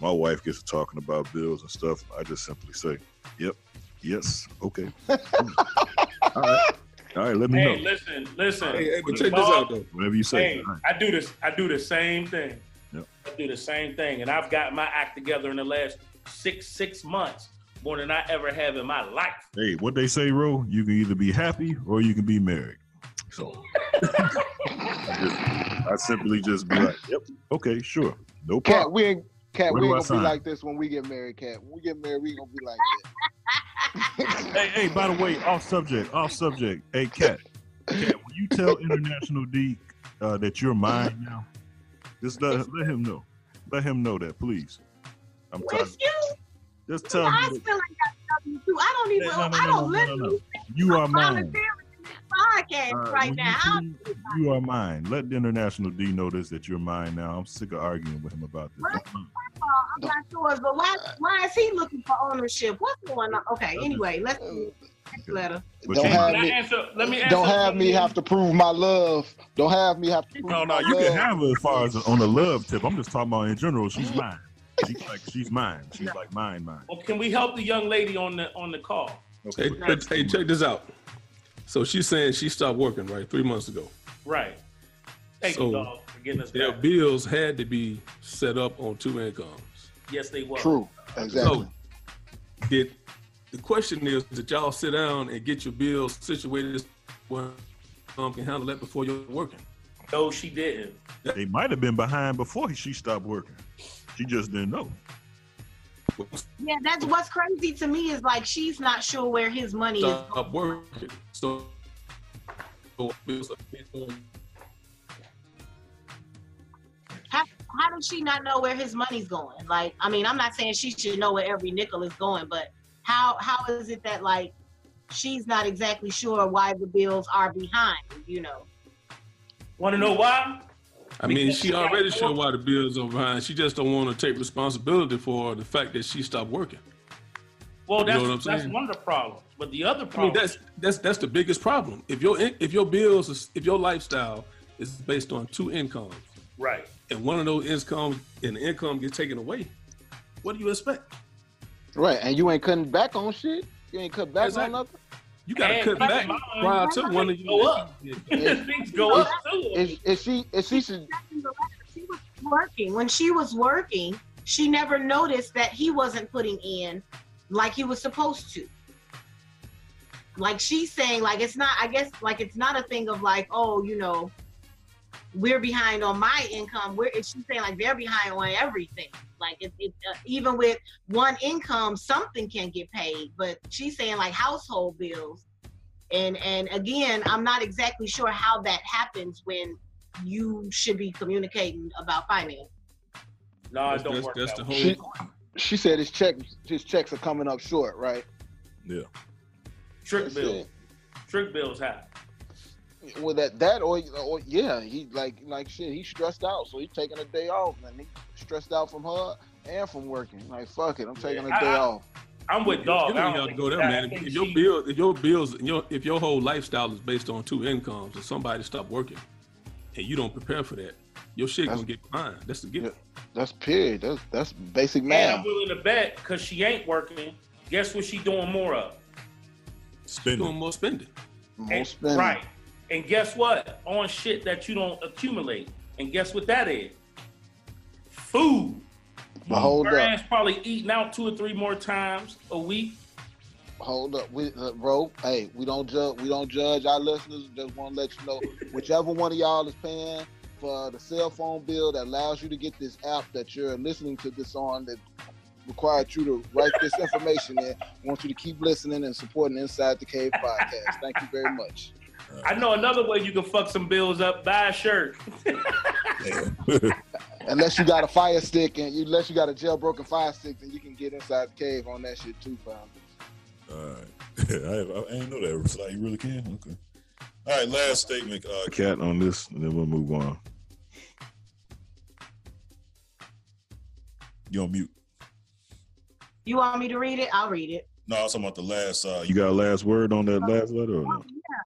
my wife gets to talking about bills and stuff. I just simply say, "Yep, yes, okay." All right, all right. Let me Hey, know. listen, listen. Hey, hey, but check this out though. Whatever you say. Hey, All right. I do this. I do the same thing. Yep. I do the same thing, and I've got my act together in the last six six months more than I ever have in my life. Hey, what they say, Ro? You can either be happy or you can be married. So I, just- I simply just be like, "Yep, okay, sure, no Cat, problem." we ain't cat, Where we ain't gonna be like this when we get married, cat. When we get married, we gonna be like hey, hey, by the way, off subject, off subject. Hey, Cat, Kat, will you tell International D uh, that you're mine now? Just let, let him know. Let him know that, please. I'm tired. With you? Just tell I him that feel like I love you too. I don't even, no, no, I don't no, no, listen no. to you are mine. volunteering in this podcast All right, right now. you How- You are mine. Let the International D know this that you're mine now. I'm sick of arguing with him about this. First of all, I'm not sure, but why, why is he looking for ownership? What's going on? Okay, anyway, let's do next letter. But Don't have me, answer? Let me answer. don't have me have to prove my love. Don't have me have to prove No, no, my you love. can have her as far as on the love tip. I'm just talking about in general. She's mine. She's like she's mine. She's like mine, mine. Well, can we help the young lady on the on the call? Hey, hey, hey, check this out. So she's saying she stopped working right three months ago. Right. Thank So, you, dog, for getting us Their back. bills had to be set up on two incomes. Yes, they were. True, exactly. So, did the question is that y'all sit down and get your bills situated where um can handle that before you're working? No, she didn't. They might have been behind before she stopped working. She just didn't know. Yeah, that's what's crazy to me is like she's not sure where his money is. Stop working. So, so bills are- How, how does she not know where his money's going? Like, I mean, I'm not saying she should know where every nickel is going, but how how is it that like she's not exactly sure why the bills are behind? You know. Want to know why? I mean, Because she she already four- sure why the bills are behind. She just don't want to take responsibility for the fact that she stopped working. Well, You know that's what I'm that's saying? one of the problems. But the other I mean, problem, that's that's that's the biggest problem. If your if your bills is, if your lifestyle is based on two incomes, right? And one of those incomes and the income gets taken away, what do you expect? Right, and you ain't cutting back on shit. You ain't cut back Exactly. on nothing. You got to And cut back mind, prior to one of you. go up. Things go up too. Is, is she? Is she? Should, She was working when she was working. She never noticed that he wasn't putting in like he was supposed to. Like she's saying, like it's not. I guess like it's not a thing of like, oh, you know, we're behind on my income. We're she's saying like they're behind on everything. Like it, it uh, even with one income, something can get paid. But she's saying like household bills, And and again, I'm not exactly sure how that happens when you should be communicating about finance. No, it That's- don't that's- work that's that the way. whole- She, she said his check his checks are coming up short, right? Yeah. Trick That's bills. Trick bills happen. Well, that that or, or yeah, he like like shit. He stressed out, so he's taking a day off, and he stressed out from her and from working. Like fuck it, I'm taking Yeah, a day I- I- off. I'm with dog. You don't don't have to go there, man. If, if your she- bill, if your bills, your if your whole lifestyle is based on two incomes, and somebody stop working, and you don't prepare for that, your shit gonna get behind. That's the gift. That's period. That's that's basic And math. I'm willing to bet because she ain't working. Guess what she doing more of? Spending. Doing more spending. More And- spending. Right. And guess what? On shit that you don't accumulate. And guess what that is? Food. But hold Her up. ass probably eating out two or three more times a week. Hold up, we, uh, bro. Hey, we don't judge. We don't judge our listeners. Just want to let you know, whichever one of y'all is paying for the cell phone bill that allows you to get this app that you're listening to this on, that required you to write this information in. want you to keep listening and supporting Inside the Cave podcast. Thank you very much. I know another way you can fuck some bills up. Buy a shirt. Unless you got a fire stick and you, unless you got a jailbroken fire stick, then you can get inside the cave on that shit too, fam. All right. I, I ain't know that. So you really can? Okay. All right, last statement. Uh, Cat on this, and then we'll move on. you on mute. You want me to read it? I'll read it. No, I was talking about the last. Uh, You got a last word on that last letter or no?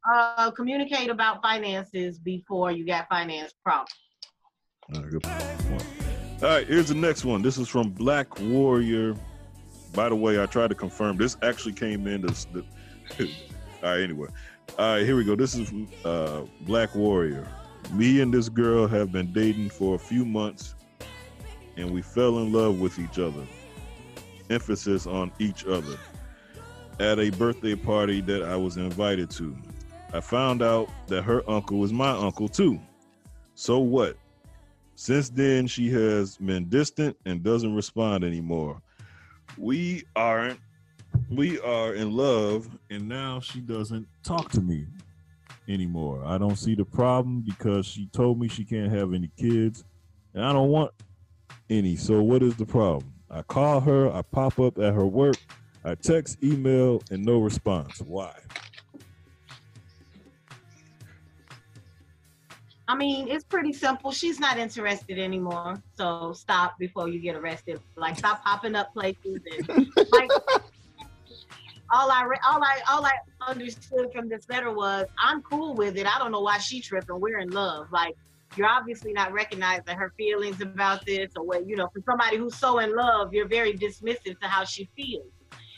Uh, communicate about finances before you got finance problems. All right, All right, here's the next one. This is from Black Warrior. By the way, I tried to confirm this actually came in. This, the, all right, anyway. All right, here we go. This is uh, Black Warrior. Me and this girl have been dating for a few months, and we fell in love with each other. Emphasis on each other. At a birthday party that I was invited to, I found out that her uncle was my uncle too. So what? Since then, she has been distant and doesn't respond anymore. We aren't, we are in love, and now she doesn't talk to me anymore. I don't see the problem because she told me she can't have any kids, and I don't want any. So, what is the problem? I call her, I pop up at her work, I text, email, and no response. Why? I mean, it's pretty simple. She's not interested anymore. So stop before you get arrested. Like stop popping up places and like all I re- all I all I understood from this letter was I'm cool with it. I don't know why she tripping. We're in love. Like you're obviously not recognizing her feelings about this or what you know, for somebody who's so in love, you're very dismissive to how she feels.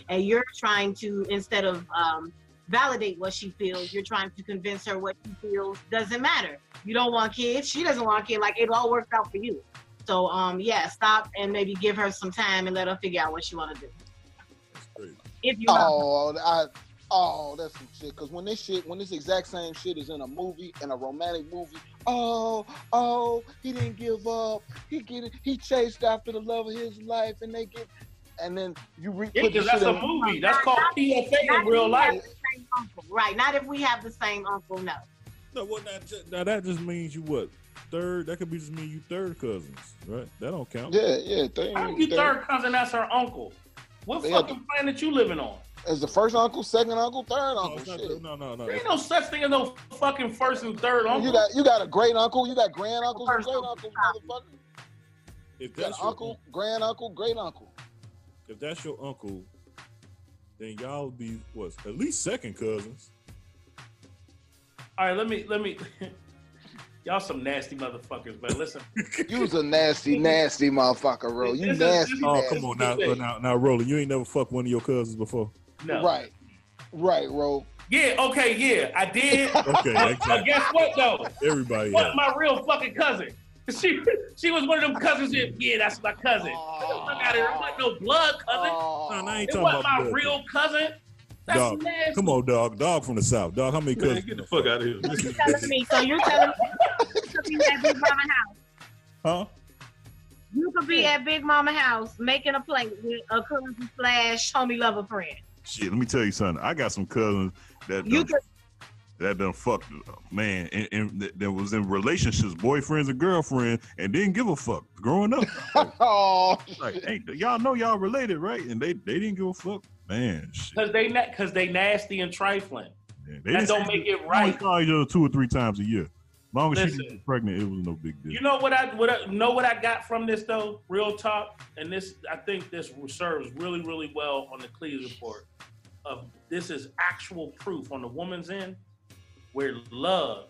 And you're trying to instead of um validate what she feels. You're trying to convince her what she feels doesn't matter. You don't want kids. She doesn't want kids. Like it all works out for you. So um yeah, stop and maybe give her some time and let her figure out what she want to do. If you love her. Oh, I, oh, that's some shit. Cause when this shit, when this exact same shit is in a movie, in a romantic movie, oh, oh, he didn't give up. He get it. He chased after the love of his life, and they get, and then you re- Yeah, put the because that's a movie. That's called PFA in real life. the same uncle. Right. Not if we have the same uncle, no. No, what not just, now that just means you what? Third, that could be just mean you third cousins, right? That don't count. Yeah, yeah. They, How you they- third cousin? That's her uncle. What They had fucking planet you living on? As the first uncle, second uncle, third uncle. it's not shit. no, no, no. There ain't no such thing as no fucking first and third uncle. You got you got a great uncle, you got grand uncles great uncles, motherfucker. If You got uncle, grand uncle, great uncle. If that's your uncle, then y'all be what? At least second cousins. All right, let me let me. Y'all some nasty motherfuckers, but Listen, You was a nasty, nasty motherfucker, bro. You This is- nasty. Oh, nasty. come on now, now, now, Roland. You ain't never fucked one of your cousins before. no. Right, right, bro. Yeah. Okay. Yeah, I did. Okay, But guess what though? Everybody. What my real fucking cousin? She she was one of them cousins. That, yeah, that's my cousin. Get the fuck out of here. It wasn't no blood cousin. Oh, No, no, I ain't It talking wasn't about my blood. real cousin. That's Dog, nasty. come on, dog. Dog from the south. Dog, how many Man, cousins? get the fuck out of here. You're telling me. So you're telling me you could be at Big Mama house. Huh? You could be at Big Mama house making a plate with a cousin slash homie lover friend. Shit, let me tell you something. I got some cousins that You could that done fucked man and, and that- that was in relationships, boyfriends and girlfriends, and didn't give a fuck growing up. oh, like, hey, y'all know y'all related, right? And they they didn't give a fuck, man. Because they na- cause they nasty and trifling. They that don't make it right. saw each other two or three times a year. As long as she Listen. didn't get pregnant, it was no big deal. You know what I what I, know what I got from this though, real talk, and this I think this serves really really well on the Cleveland report. Of um, this is actual proof on the woman's end, where love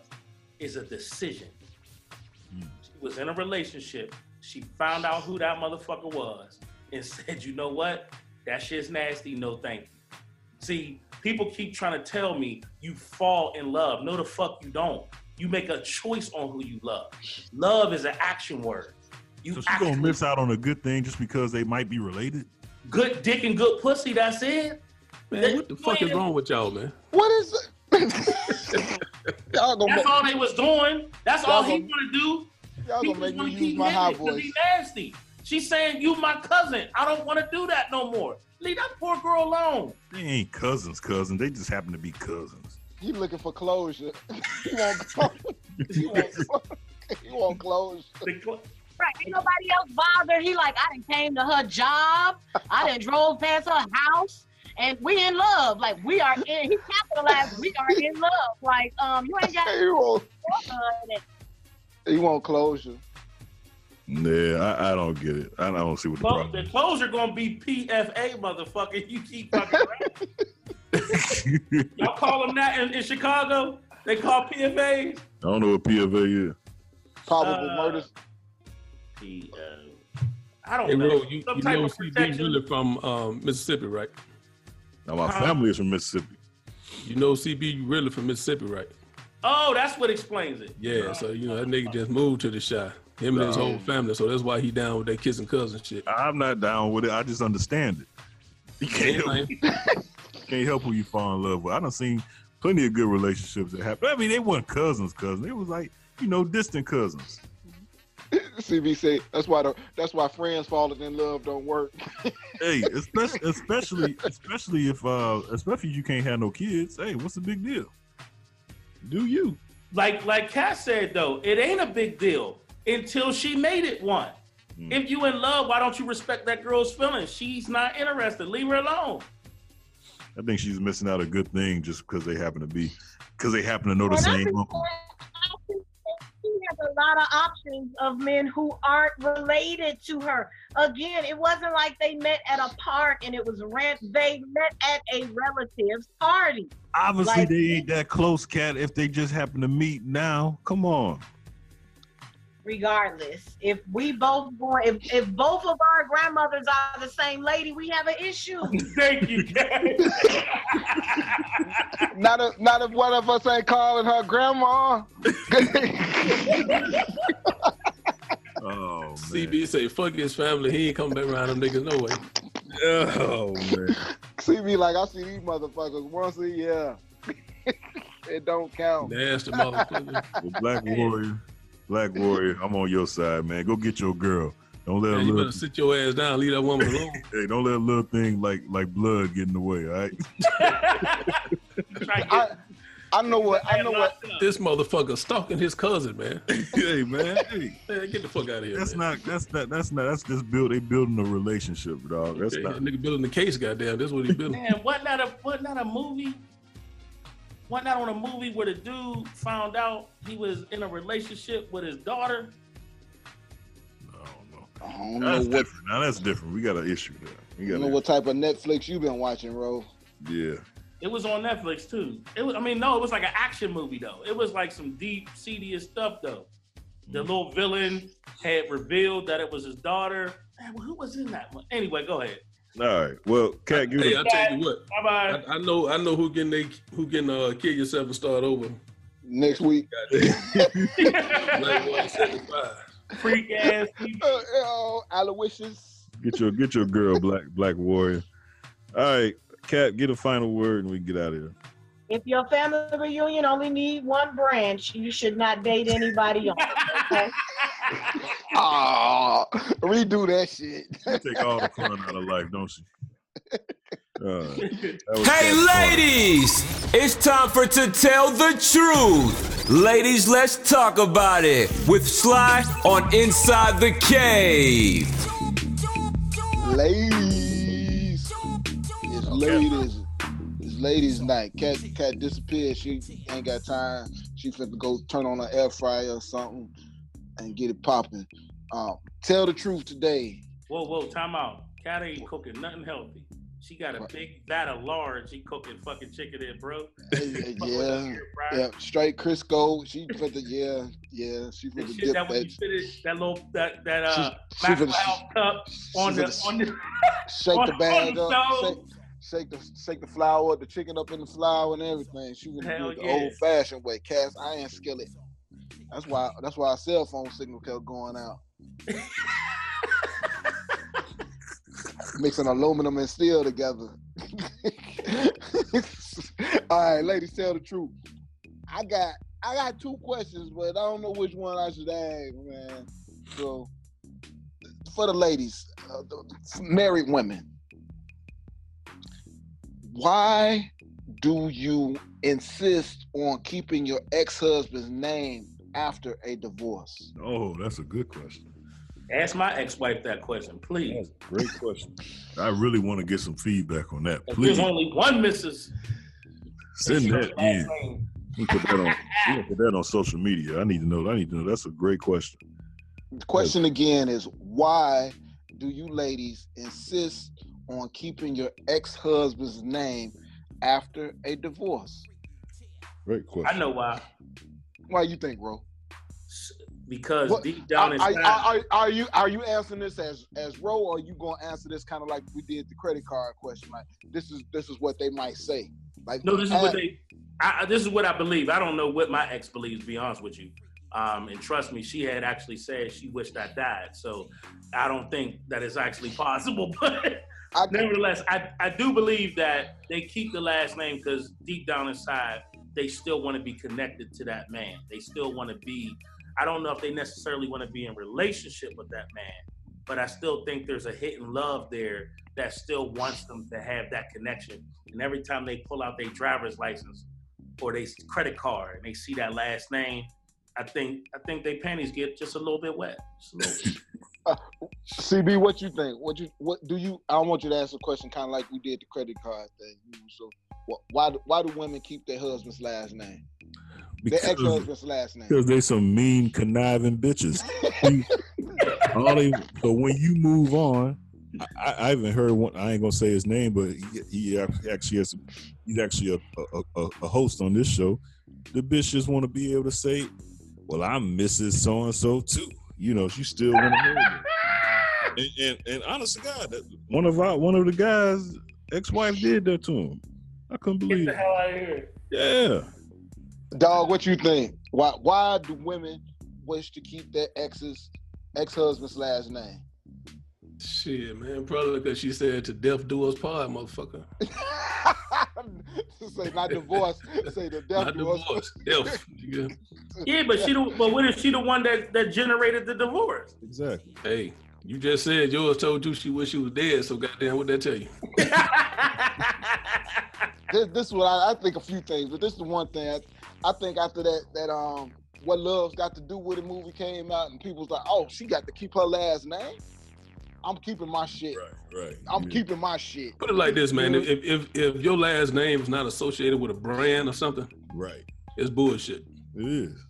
is a decision. Mm. She was in a relationship. She found out who that motherfucker was and said, "You know what? That shit's nasty. No, thank you." See, people keep trying to tell me you fall in love. No, the fuck you don't. You make a choice on who you love. Love is an action word. You So she gonna miss out on a good thing just because they might be related? good dick and good pussy. That's it. Man, what the fuck is wrong with y'all, man? What is it? y'all gonna That's make, all they was doing. That's Y'all he gonna- want to do. y'all gonna just make wanna me use my hitting high it 'cause voice. he nasty. She's saying you my cousin. I don't want to do that no more. Leave that poor girl alone. They ain't cousins, cousins. They just happen to be cousins. He looking for closure. he want closure. he want, he want closure. Right. Ain't nobody else bothered. He like, I didn't came to her job. I done drove past her house. And we in love. Like we are in he capitalized, we are in love. Like, um, you ain't got He want, uh, he want closure. Yeah, I, I don't get it. I don't see what the Clo- problem the closure gonna be PFA, motherfucker. You keep fucking around. Y'all call them that in, in Chicago? They call PFAs. I don't know what PFA is. Probable Uh, murders. The, uh, I don't Hey, know. Ro, you, Some you type know of CB protection. really from um, Mississippi, right? Now my Huh? family is from Mississippi. You know CB you really from Mississippi, right? Oh, that's what explains it. Yeah, so you know that nigga just moved to the Chi. Him and his whole family, so that's why he down with that kissing cousin shit. I'm not down with it. I just understand it. You can't help, can't help who you fall in love with. I done seen plenty of good relationships that happen. I mean, they weren't cousins, cousins. It was like you know distant cousins. CB say that's why the that's why friends falling in love don't work. Hey, especially especially especially if uh especially if you can't have no kids. Hey, what's the big deal? Do you? Like like Cat said though, it ain't a big deal until she made it one. Hmm. If you in love, why don't you respect that girl's feelings? She's not interested. Leave her alone. I think she's missing out a good thing just because they happen to be because they happen to know the And same uncle. Has a lot of options of men who aren't related to her. Again, it wasn't like they met at a park and it was rent. They met at a relative's party. Obviously, Like- they ain't that close, cat. If they just happen to meet now, come on. Regardless, if we both born, if, if both of our grandmothers are the same lady, we have an issue. Thank you, Cat. not if not if one of us ain't calling her grandma. Oh CB say fuck his family. He ain't coming back around them niggas no way. Oh man. CB like I see these motherfuckers once a year. it don't count. Nasty motherfucker. Well, Black Warrior, Black Warrior, I'm on your side, man. Go get your girl. Don't let a Man, you little, better sit your ass down. Leave that woman alone. hey, don't let a little thing like like blood get in the way. All right. I, I know what I know what This motherfucker stalking his cousin, man. hey man, hey, Man, get the fuck out of here. that's man. not that's not that's not that's just build they building a relationship, dog. That's Okay, not. that nigga building the case, goddamn. That's what he building. Man, wasn't a wasn't a movie? Wasn't that on a movie where the dude found out he was in a relationship with his daughter? I don't That's know what different. Now that's different. We got an issue there. We I got don't know a, what type of Netflix you've been watching, Ro. yeah. It was on Netflix too. It was I mean, no, it was like an action movie though. It was like some deep, seediest stuff though. The mm-hmm. little villain had revealed that it was his daughter. Man, who was in that one? Anyway, go ahead. All right. Well, cat, give Hey. I tell you what. Bye bye. I, I know, I know who getting they, who getting uh kill yourself and start over. Next week. Like one seventy five. Freak ass people. Oh, Aloysius. Get your get your girl, Black Black Warrior. All right, Cat, get a final word and we can get out of here. If your family reunion only need one branch, you should not date anybody else. Okay? Ah, redo that shit. She take all the fun out of life, don't you? Uh, Hey, ladies! It's time for To Tell the Truth. Ladies, let's talk about it with Sly on Inside the Cave. Ladies. It's ladies. It's ladies' night. Cat cat disappeared. She ain't got time. She finna go turn on an air fryer or something and get it popping. Um, tell the truth today. Whoa, whoa, time out. Cat ain't cooking nothing healthy. She got a big vat of lard. She cooking fucking chicken in, bro. Yeah, yeah, straight Crisco. She finna, yeah, yeah. She That finna shit dip that that. finish that little that that uh She- she finna- cup on she the on the Shake on- the on bag the up. Shake, shake the shake the flour, the chicken up in the flour and everything. She finna do it the yeah. old fashioned way, cast iron skillet. That's why. That's why our cell phone signal kept going out. Mixing aluminum and steel together. All right, ladies, tell the truth. I got I got two questions, but I don't know which one I should ask, man. So for the ladies, uh, the married women, why do you insist on keeping your ex-husband's name after a divorce? Oh, that's a good question. Ask my ex-wife that question, please. Great question. I really want to get some feedback on that. Please There's only one Mrs. send that Last in. name. We put that on. We put that on social media. I need to know. I need to know. That's a great question. The question again is why do you ladies insist on keeping your ex-husband's name after a divorce? Great question. I know why. Why you think, bro? Because What- deep down inside, are, are, are you are you answering this as as Ro, or are you gonna answer this kind of like we did the credit card question? Like this is this is what they might say. Like no, this is uh, what they. I, I- this is what I believe. I don't know what my ex believes. Be honest with you, um, and trust me, she had actually said she wished I died. So I don't think that is actually possible. But nevertheless, I, I do believe that they keep the last name because deep down inside, they still want to be connected to that man. They still want to be. I don't know if they necessarily want to be in relationship with that man, but I still think there's a hidden love there that still wants them to have that connection. And every time they pull out their driver's license or their credit card and they see that last name, I think I think their panties get just a little bit wet. Just a little bit. CB, what you think? What you what do you? I want you to ask a question, kind of like we did the credit card thing. So, wh- why do- why do women keep their husband's last name? Because- their ex-husband's last name. Because they some mean conniving bitches. All they, so when you move on, I, I, even heard one. I ain't gonna say his name, but he, he actually has. He's actually a, a, a, a host on this show. The bitches want to be able to say, "Well, I'm Mrs. So and So too." You know, she still want to hear it. And, and, and honest to God, one of our one of the guys' ex-wife did that to him. I couldn't believe Get the it. hell out of here. Yeah. Dog, what you think? Why why do women wish to keep their exes ex-husband's last name? Shit, man. Probably because she said to death do us part, motherfucker. say not divorce, say the death Not do us- divorce. Yeah. Yeah, but she the, but what if she the one that that generated the divorce? Exactly. Hey, you just said yours told you she wish she was dead, so goddamn what that tell you? this, this is what I, I think a few things, but this is the one thing I, I think after that that um what love's got to do with the movie came out and people's like, oh, she got to keep her last name. I'm keeping my shit. Right. right. I'm keeping my shit. Put it like this, man. If, if if your last name is not associated with a brand or something, right, it's bullshit. It is.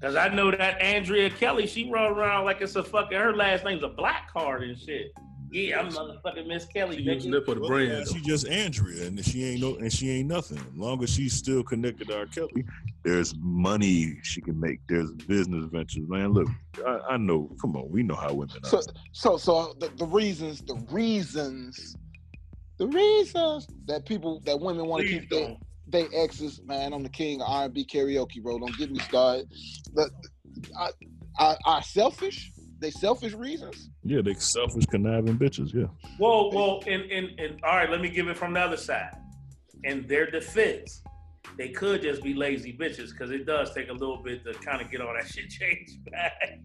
Cause I know that Andrea Kelly, she run around like it's a fucking her last name's a black card and shit. Yeah, I'm motherfucking Miss Kelly. using it for the Well, brand. yeah, she just Andrea, and she ain't no, and she ain't nothing. As long as she's still connected to R. Kelly, there's money she can make. There's business ventures, man. Look, I, I know. Come on, we know how women are. So so so the, the reasons, the reasons, the reasons that people that women want to keep their they exes, man. I'm the king of R&B karaoke, bro. Don't get me started. But I, I, are selfish? They selfish reasons? Yeah, they selfish, conniving bitches. Yeah. Well, well, and, and and all right, let me give it from the other side. In their defense, they could just be lazy bitches because it does take a little bit to kind of get all that shit changed back.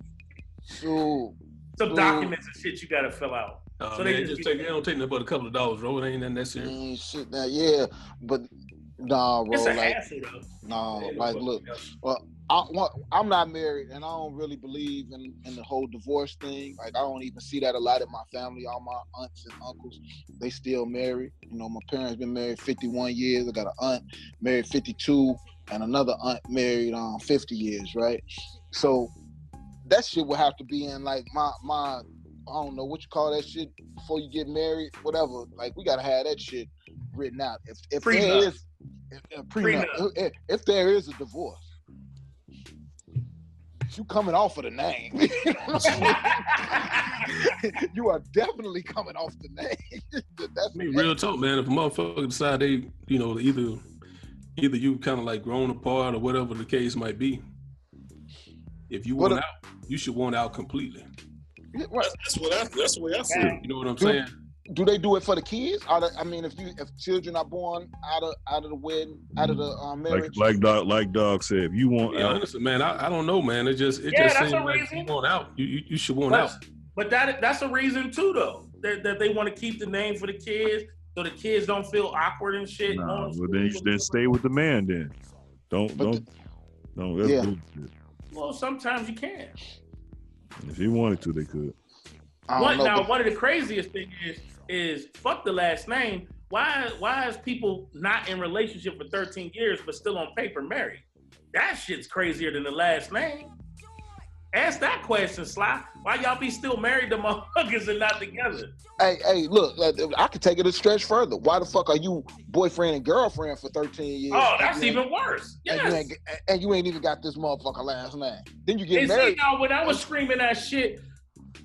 So some Ooh. documents and shit you gotta fill out. Oh, so man, they it just take, it don't take nothing but a couple of dollars, bro. It ain't nothing that serious. Mm, shit, now, yeah, but nah, bro. It's a like, hassle though. No, Yeah, like look, well, I, I'm not married, and I don't really believe in, in the whole divorce thing. Like, I don't even see that a lot in my family. All my aunts and uncles, they still married. You know, my parents been married 51 years. I got an aunt married 52, and another aunt married um 50 years, right? So that shit would have to be in like my my I don't know what you call that shit before you get married, whatever. Like we gotta have that shit written out. If if there is if, if, prenup, if, if there is a divorce, you coming off of the name. you are definitely coming off the name. That's I mean, real talk, man. If a motherfucker decide they, you know, either either you kind of like grown apart or whatever the case might be. If you want a- out, you should want out completely. Right. That's what I. That's the way I see it. You know what I'm saying? Do they do it for the kids? Are they, I mean, if you if children are born out of out of the wedding, out of the um, Like marriage, like dog like dog said, if you want Yeah, out, honestly, man, I, I don't know, man. It just it Yeah, just seems like you want out. You you, you should want But, out. but that that's a reason too, though. That, that they want to keep the name for the kids, so the kids don't feel awkward and shit. nah, going well then you then stay with the man then. Don't But don't no that's Yeah. bullshit. Well, sometimes you can. If he wanted to, they could. I One, know, now, but- one of the craziest thing is is fuck the last name. Why why is people not in relationship for 13 years but still on paper married? That shit's crazier than the last name. Ask that question, Sly. Why y'all be still married to motherfuckers and not together? Hey, hey, look, uh, I could take it a stretch further. Why the fuck are you boyfriend and girlfriend for 13 years? Oh, that's even worse. And you, and you ain't even got this motherfucker last name. Then you get And see, now, when I was screaming that shit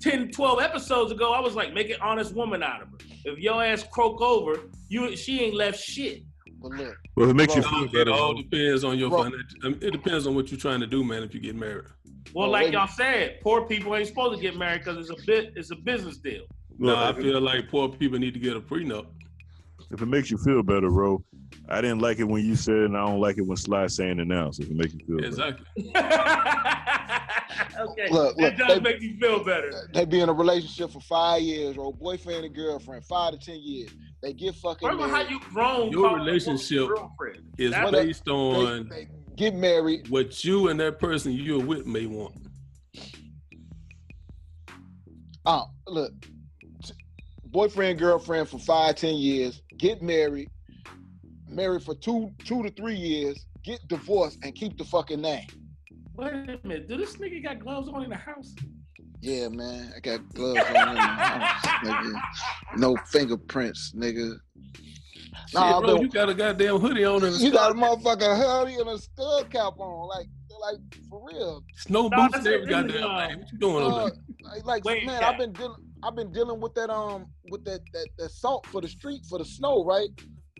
10, 12 episodes ago, I was like, make an honest woman out of her. If your ass croak over, you she ain't left shit. Well, if it makes you Bro, feel It all depends on your financial. I mean, it depends on what you're trying to do, man. If you get married, Well, Oh, like wait. y'all said, poor people ain't supposed to get married because it's a bit it's a business deal. no, I feel like poor people need to get a prenup. If it makes you feel better, bro. I didn't like it when you said, it, and I don't like it when Sly saying it now. So if it makes you feel better. Exactly. okay, Look, that does they- make me feel better. they be in a relationship for five years, or boyfriend and girlfriend, five to ten years. They get fucking Remember how you grown? Your calling a woman relationship girlfriend. Is That's- based they, on they get married. what you and that person you're with may want. Oh, look, t- boyfriend, girlfriend for five, ten years, get married, married for two, two to three years, get divorced, and keep the fucking name. Wait a minute, do this nigga got gloves on in the house? Yeah, man, I got gloves on in the house, nigga. No fingerprints, nigga. Nah, Shit, bro, you got a goddamn hoodie on and a You got a motherfucking hoodie and a skull cap on, like, like for real. snow No, boots that's and every a really, goddamn uh. What you doing over Uh, there? like, like, Wait, man, Cat. I've been dealing, I've been dealing with that um, with that that, that salt for the street for the snow, right?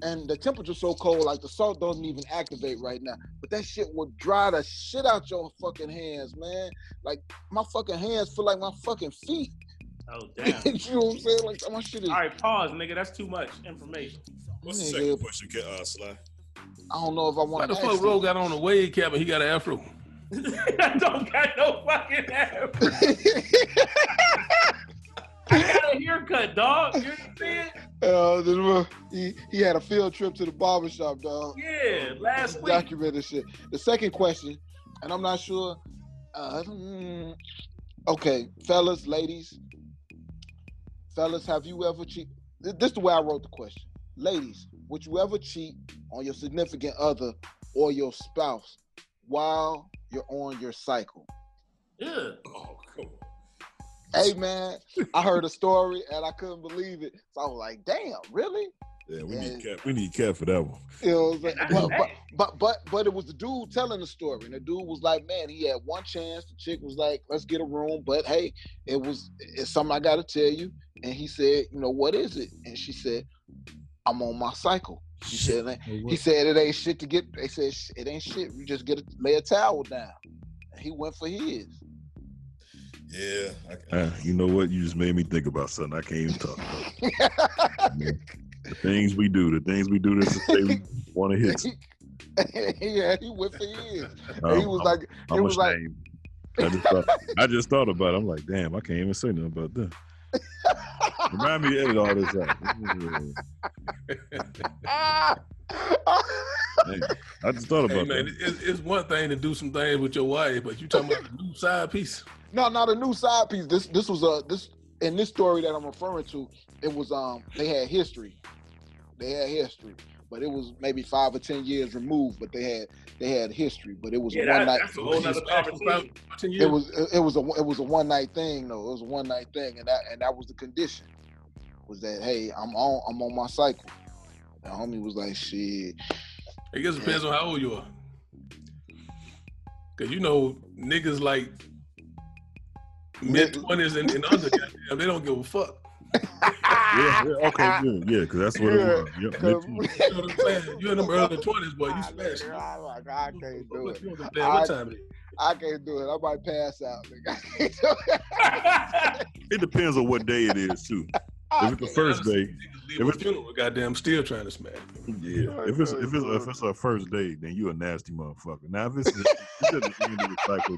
And the temperature's so cold, like the salt doesn't even activate right now. But that shit will dry the shit out your fucking hands, man. Like my fucking hands feel like my fucking feet. Oh damn! you know what I'm saying? Like my shit is. All right, pause, nigga. That's too much information. What's the Nigga. second question, Ca- uh, Sly? I don't know if I Why want the fuck Ro got on a wave cap and he got an afro? I don't got no fucking hair. I got a haircut, dog. You understand? Uh, he, he had a field trip to the barbershop, dog. Yeah, last week. documented shit. The second question, and I'm not sure. Uh, mm, okay, fellas, ladies, fellas, have you ever cheat? This is the way I wrote the question. Ladies, would you ever cheat on your significant other or your spouse while you're on your cycle? Yeah. Oh, come on. Hey man, I heard a story and I couldn't believe it. So I was like, damn, really? Yeah, we Yeah. need cap. We need cat for that one. You know what I'm But, but, but but but it was the dude telling the story, and the dude was like, "Man, he had one chance." The chick was like, "Let's get a room," but hey, it was it's something I got to tell you. And he said, "You know what is it?" And she said, "I'm on my cycle." He said, "It ain't-" "He said it ain't shit to get." They said it ain't shit. You just get a, lay a towel down." And he went for his. Yeah, I, Uh, you know what? You just made me think about something I can't even talk about. the things we do, the things we do to say we want to hit. yeah, he went for his. Um, he was I'm- like, I'm it was like. I just thought I just thought about it. I'm like, damn, I can't even say nothing about that. Remind me to edit all this out. Hey, I just thought Hey about man, that. it's, it's one thing to do some things with your wife, but you talking about a new side piece. No, not a new side piece. This this was a this in this story that I'm referring to. It was um they had history. They had history, but it was maybe five or ten years removed. But they had they had history. But it was Yeah, a one that, night. that's a whole nother conversation. It was it, it was a it was a one night thing though. It was a one night thing, and that and that was the condition. Was that hey I'm on I'm on my cycle. And homie was like shit. I guess it depends on how old you are. Cause you know niggas like mid twenties and, and under, goddamn, they don't give a fuck. Yeah, yeah, okay, good. Yeah, because that's what it was. Yep, Yeah, mid- You know what I'm saying? You in them early twenties, boy. You smash. I'm like, I can't do it. You don't understand what I- time it is. I can't do it. I might pass out. Nigga. I can't do it. It depends on what day it is too. If it's the first day, Leave a funeral, goddamn, still trying to smash. yeah. If it's if it's if it's our first day, then you a nasty motherfucker. Now if it's, if it's at the end of the cycle,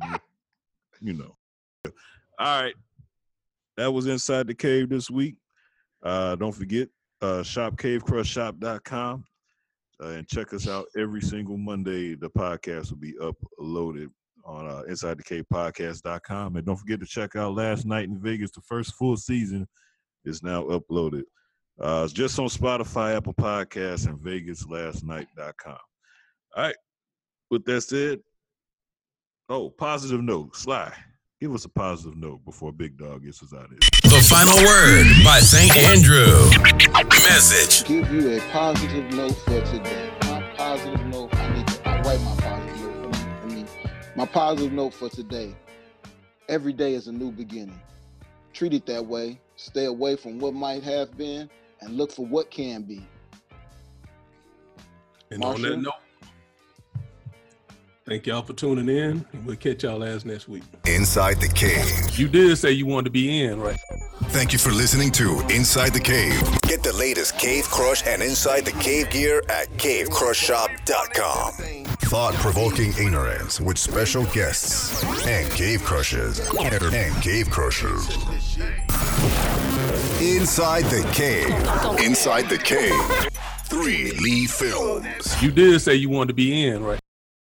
you know. All right, that was inside the cave this week. Uh, don't forget uh, shopcavecrushshop.com uh, and check us out every single Monday. The podcast will be uploaded on uh, inside the cave podcast.com. And don't forget to check out Last Night in Vegas. The first full season is now uploaded. Uh, it's just on Spotify, Apple Podcasts, and VegasLastNight.com. All right. With that said, oh, positive note. Sly, give us a positive note before Big Dog gets us out of here. The final word by St. Andrew. Message. Give you a positive note for today. My positive note. I need to I write my positive note. I mean, my positive note for today. Every day is a new beginning. Treat it that way. Stay away from what might have been and look for what can be. And on that Marshall? note, thank y'all for tuning in. And we'll catch y'all ass next week. Inside the Cave. You did say you wanted to be in, right? Thank you for listening to Inside the Cave. Get the latest Cave Crush and Inside the Cave gear at cavecrushshop.com. Thought provoking ignorance with special guests and cave crushes. And cave crushers. Inside the Cave. Inside the Cave. 3 Lee Films. You did say you wanted to be in, right?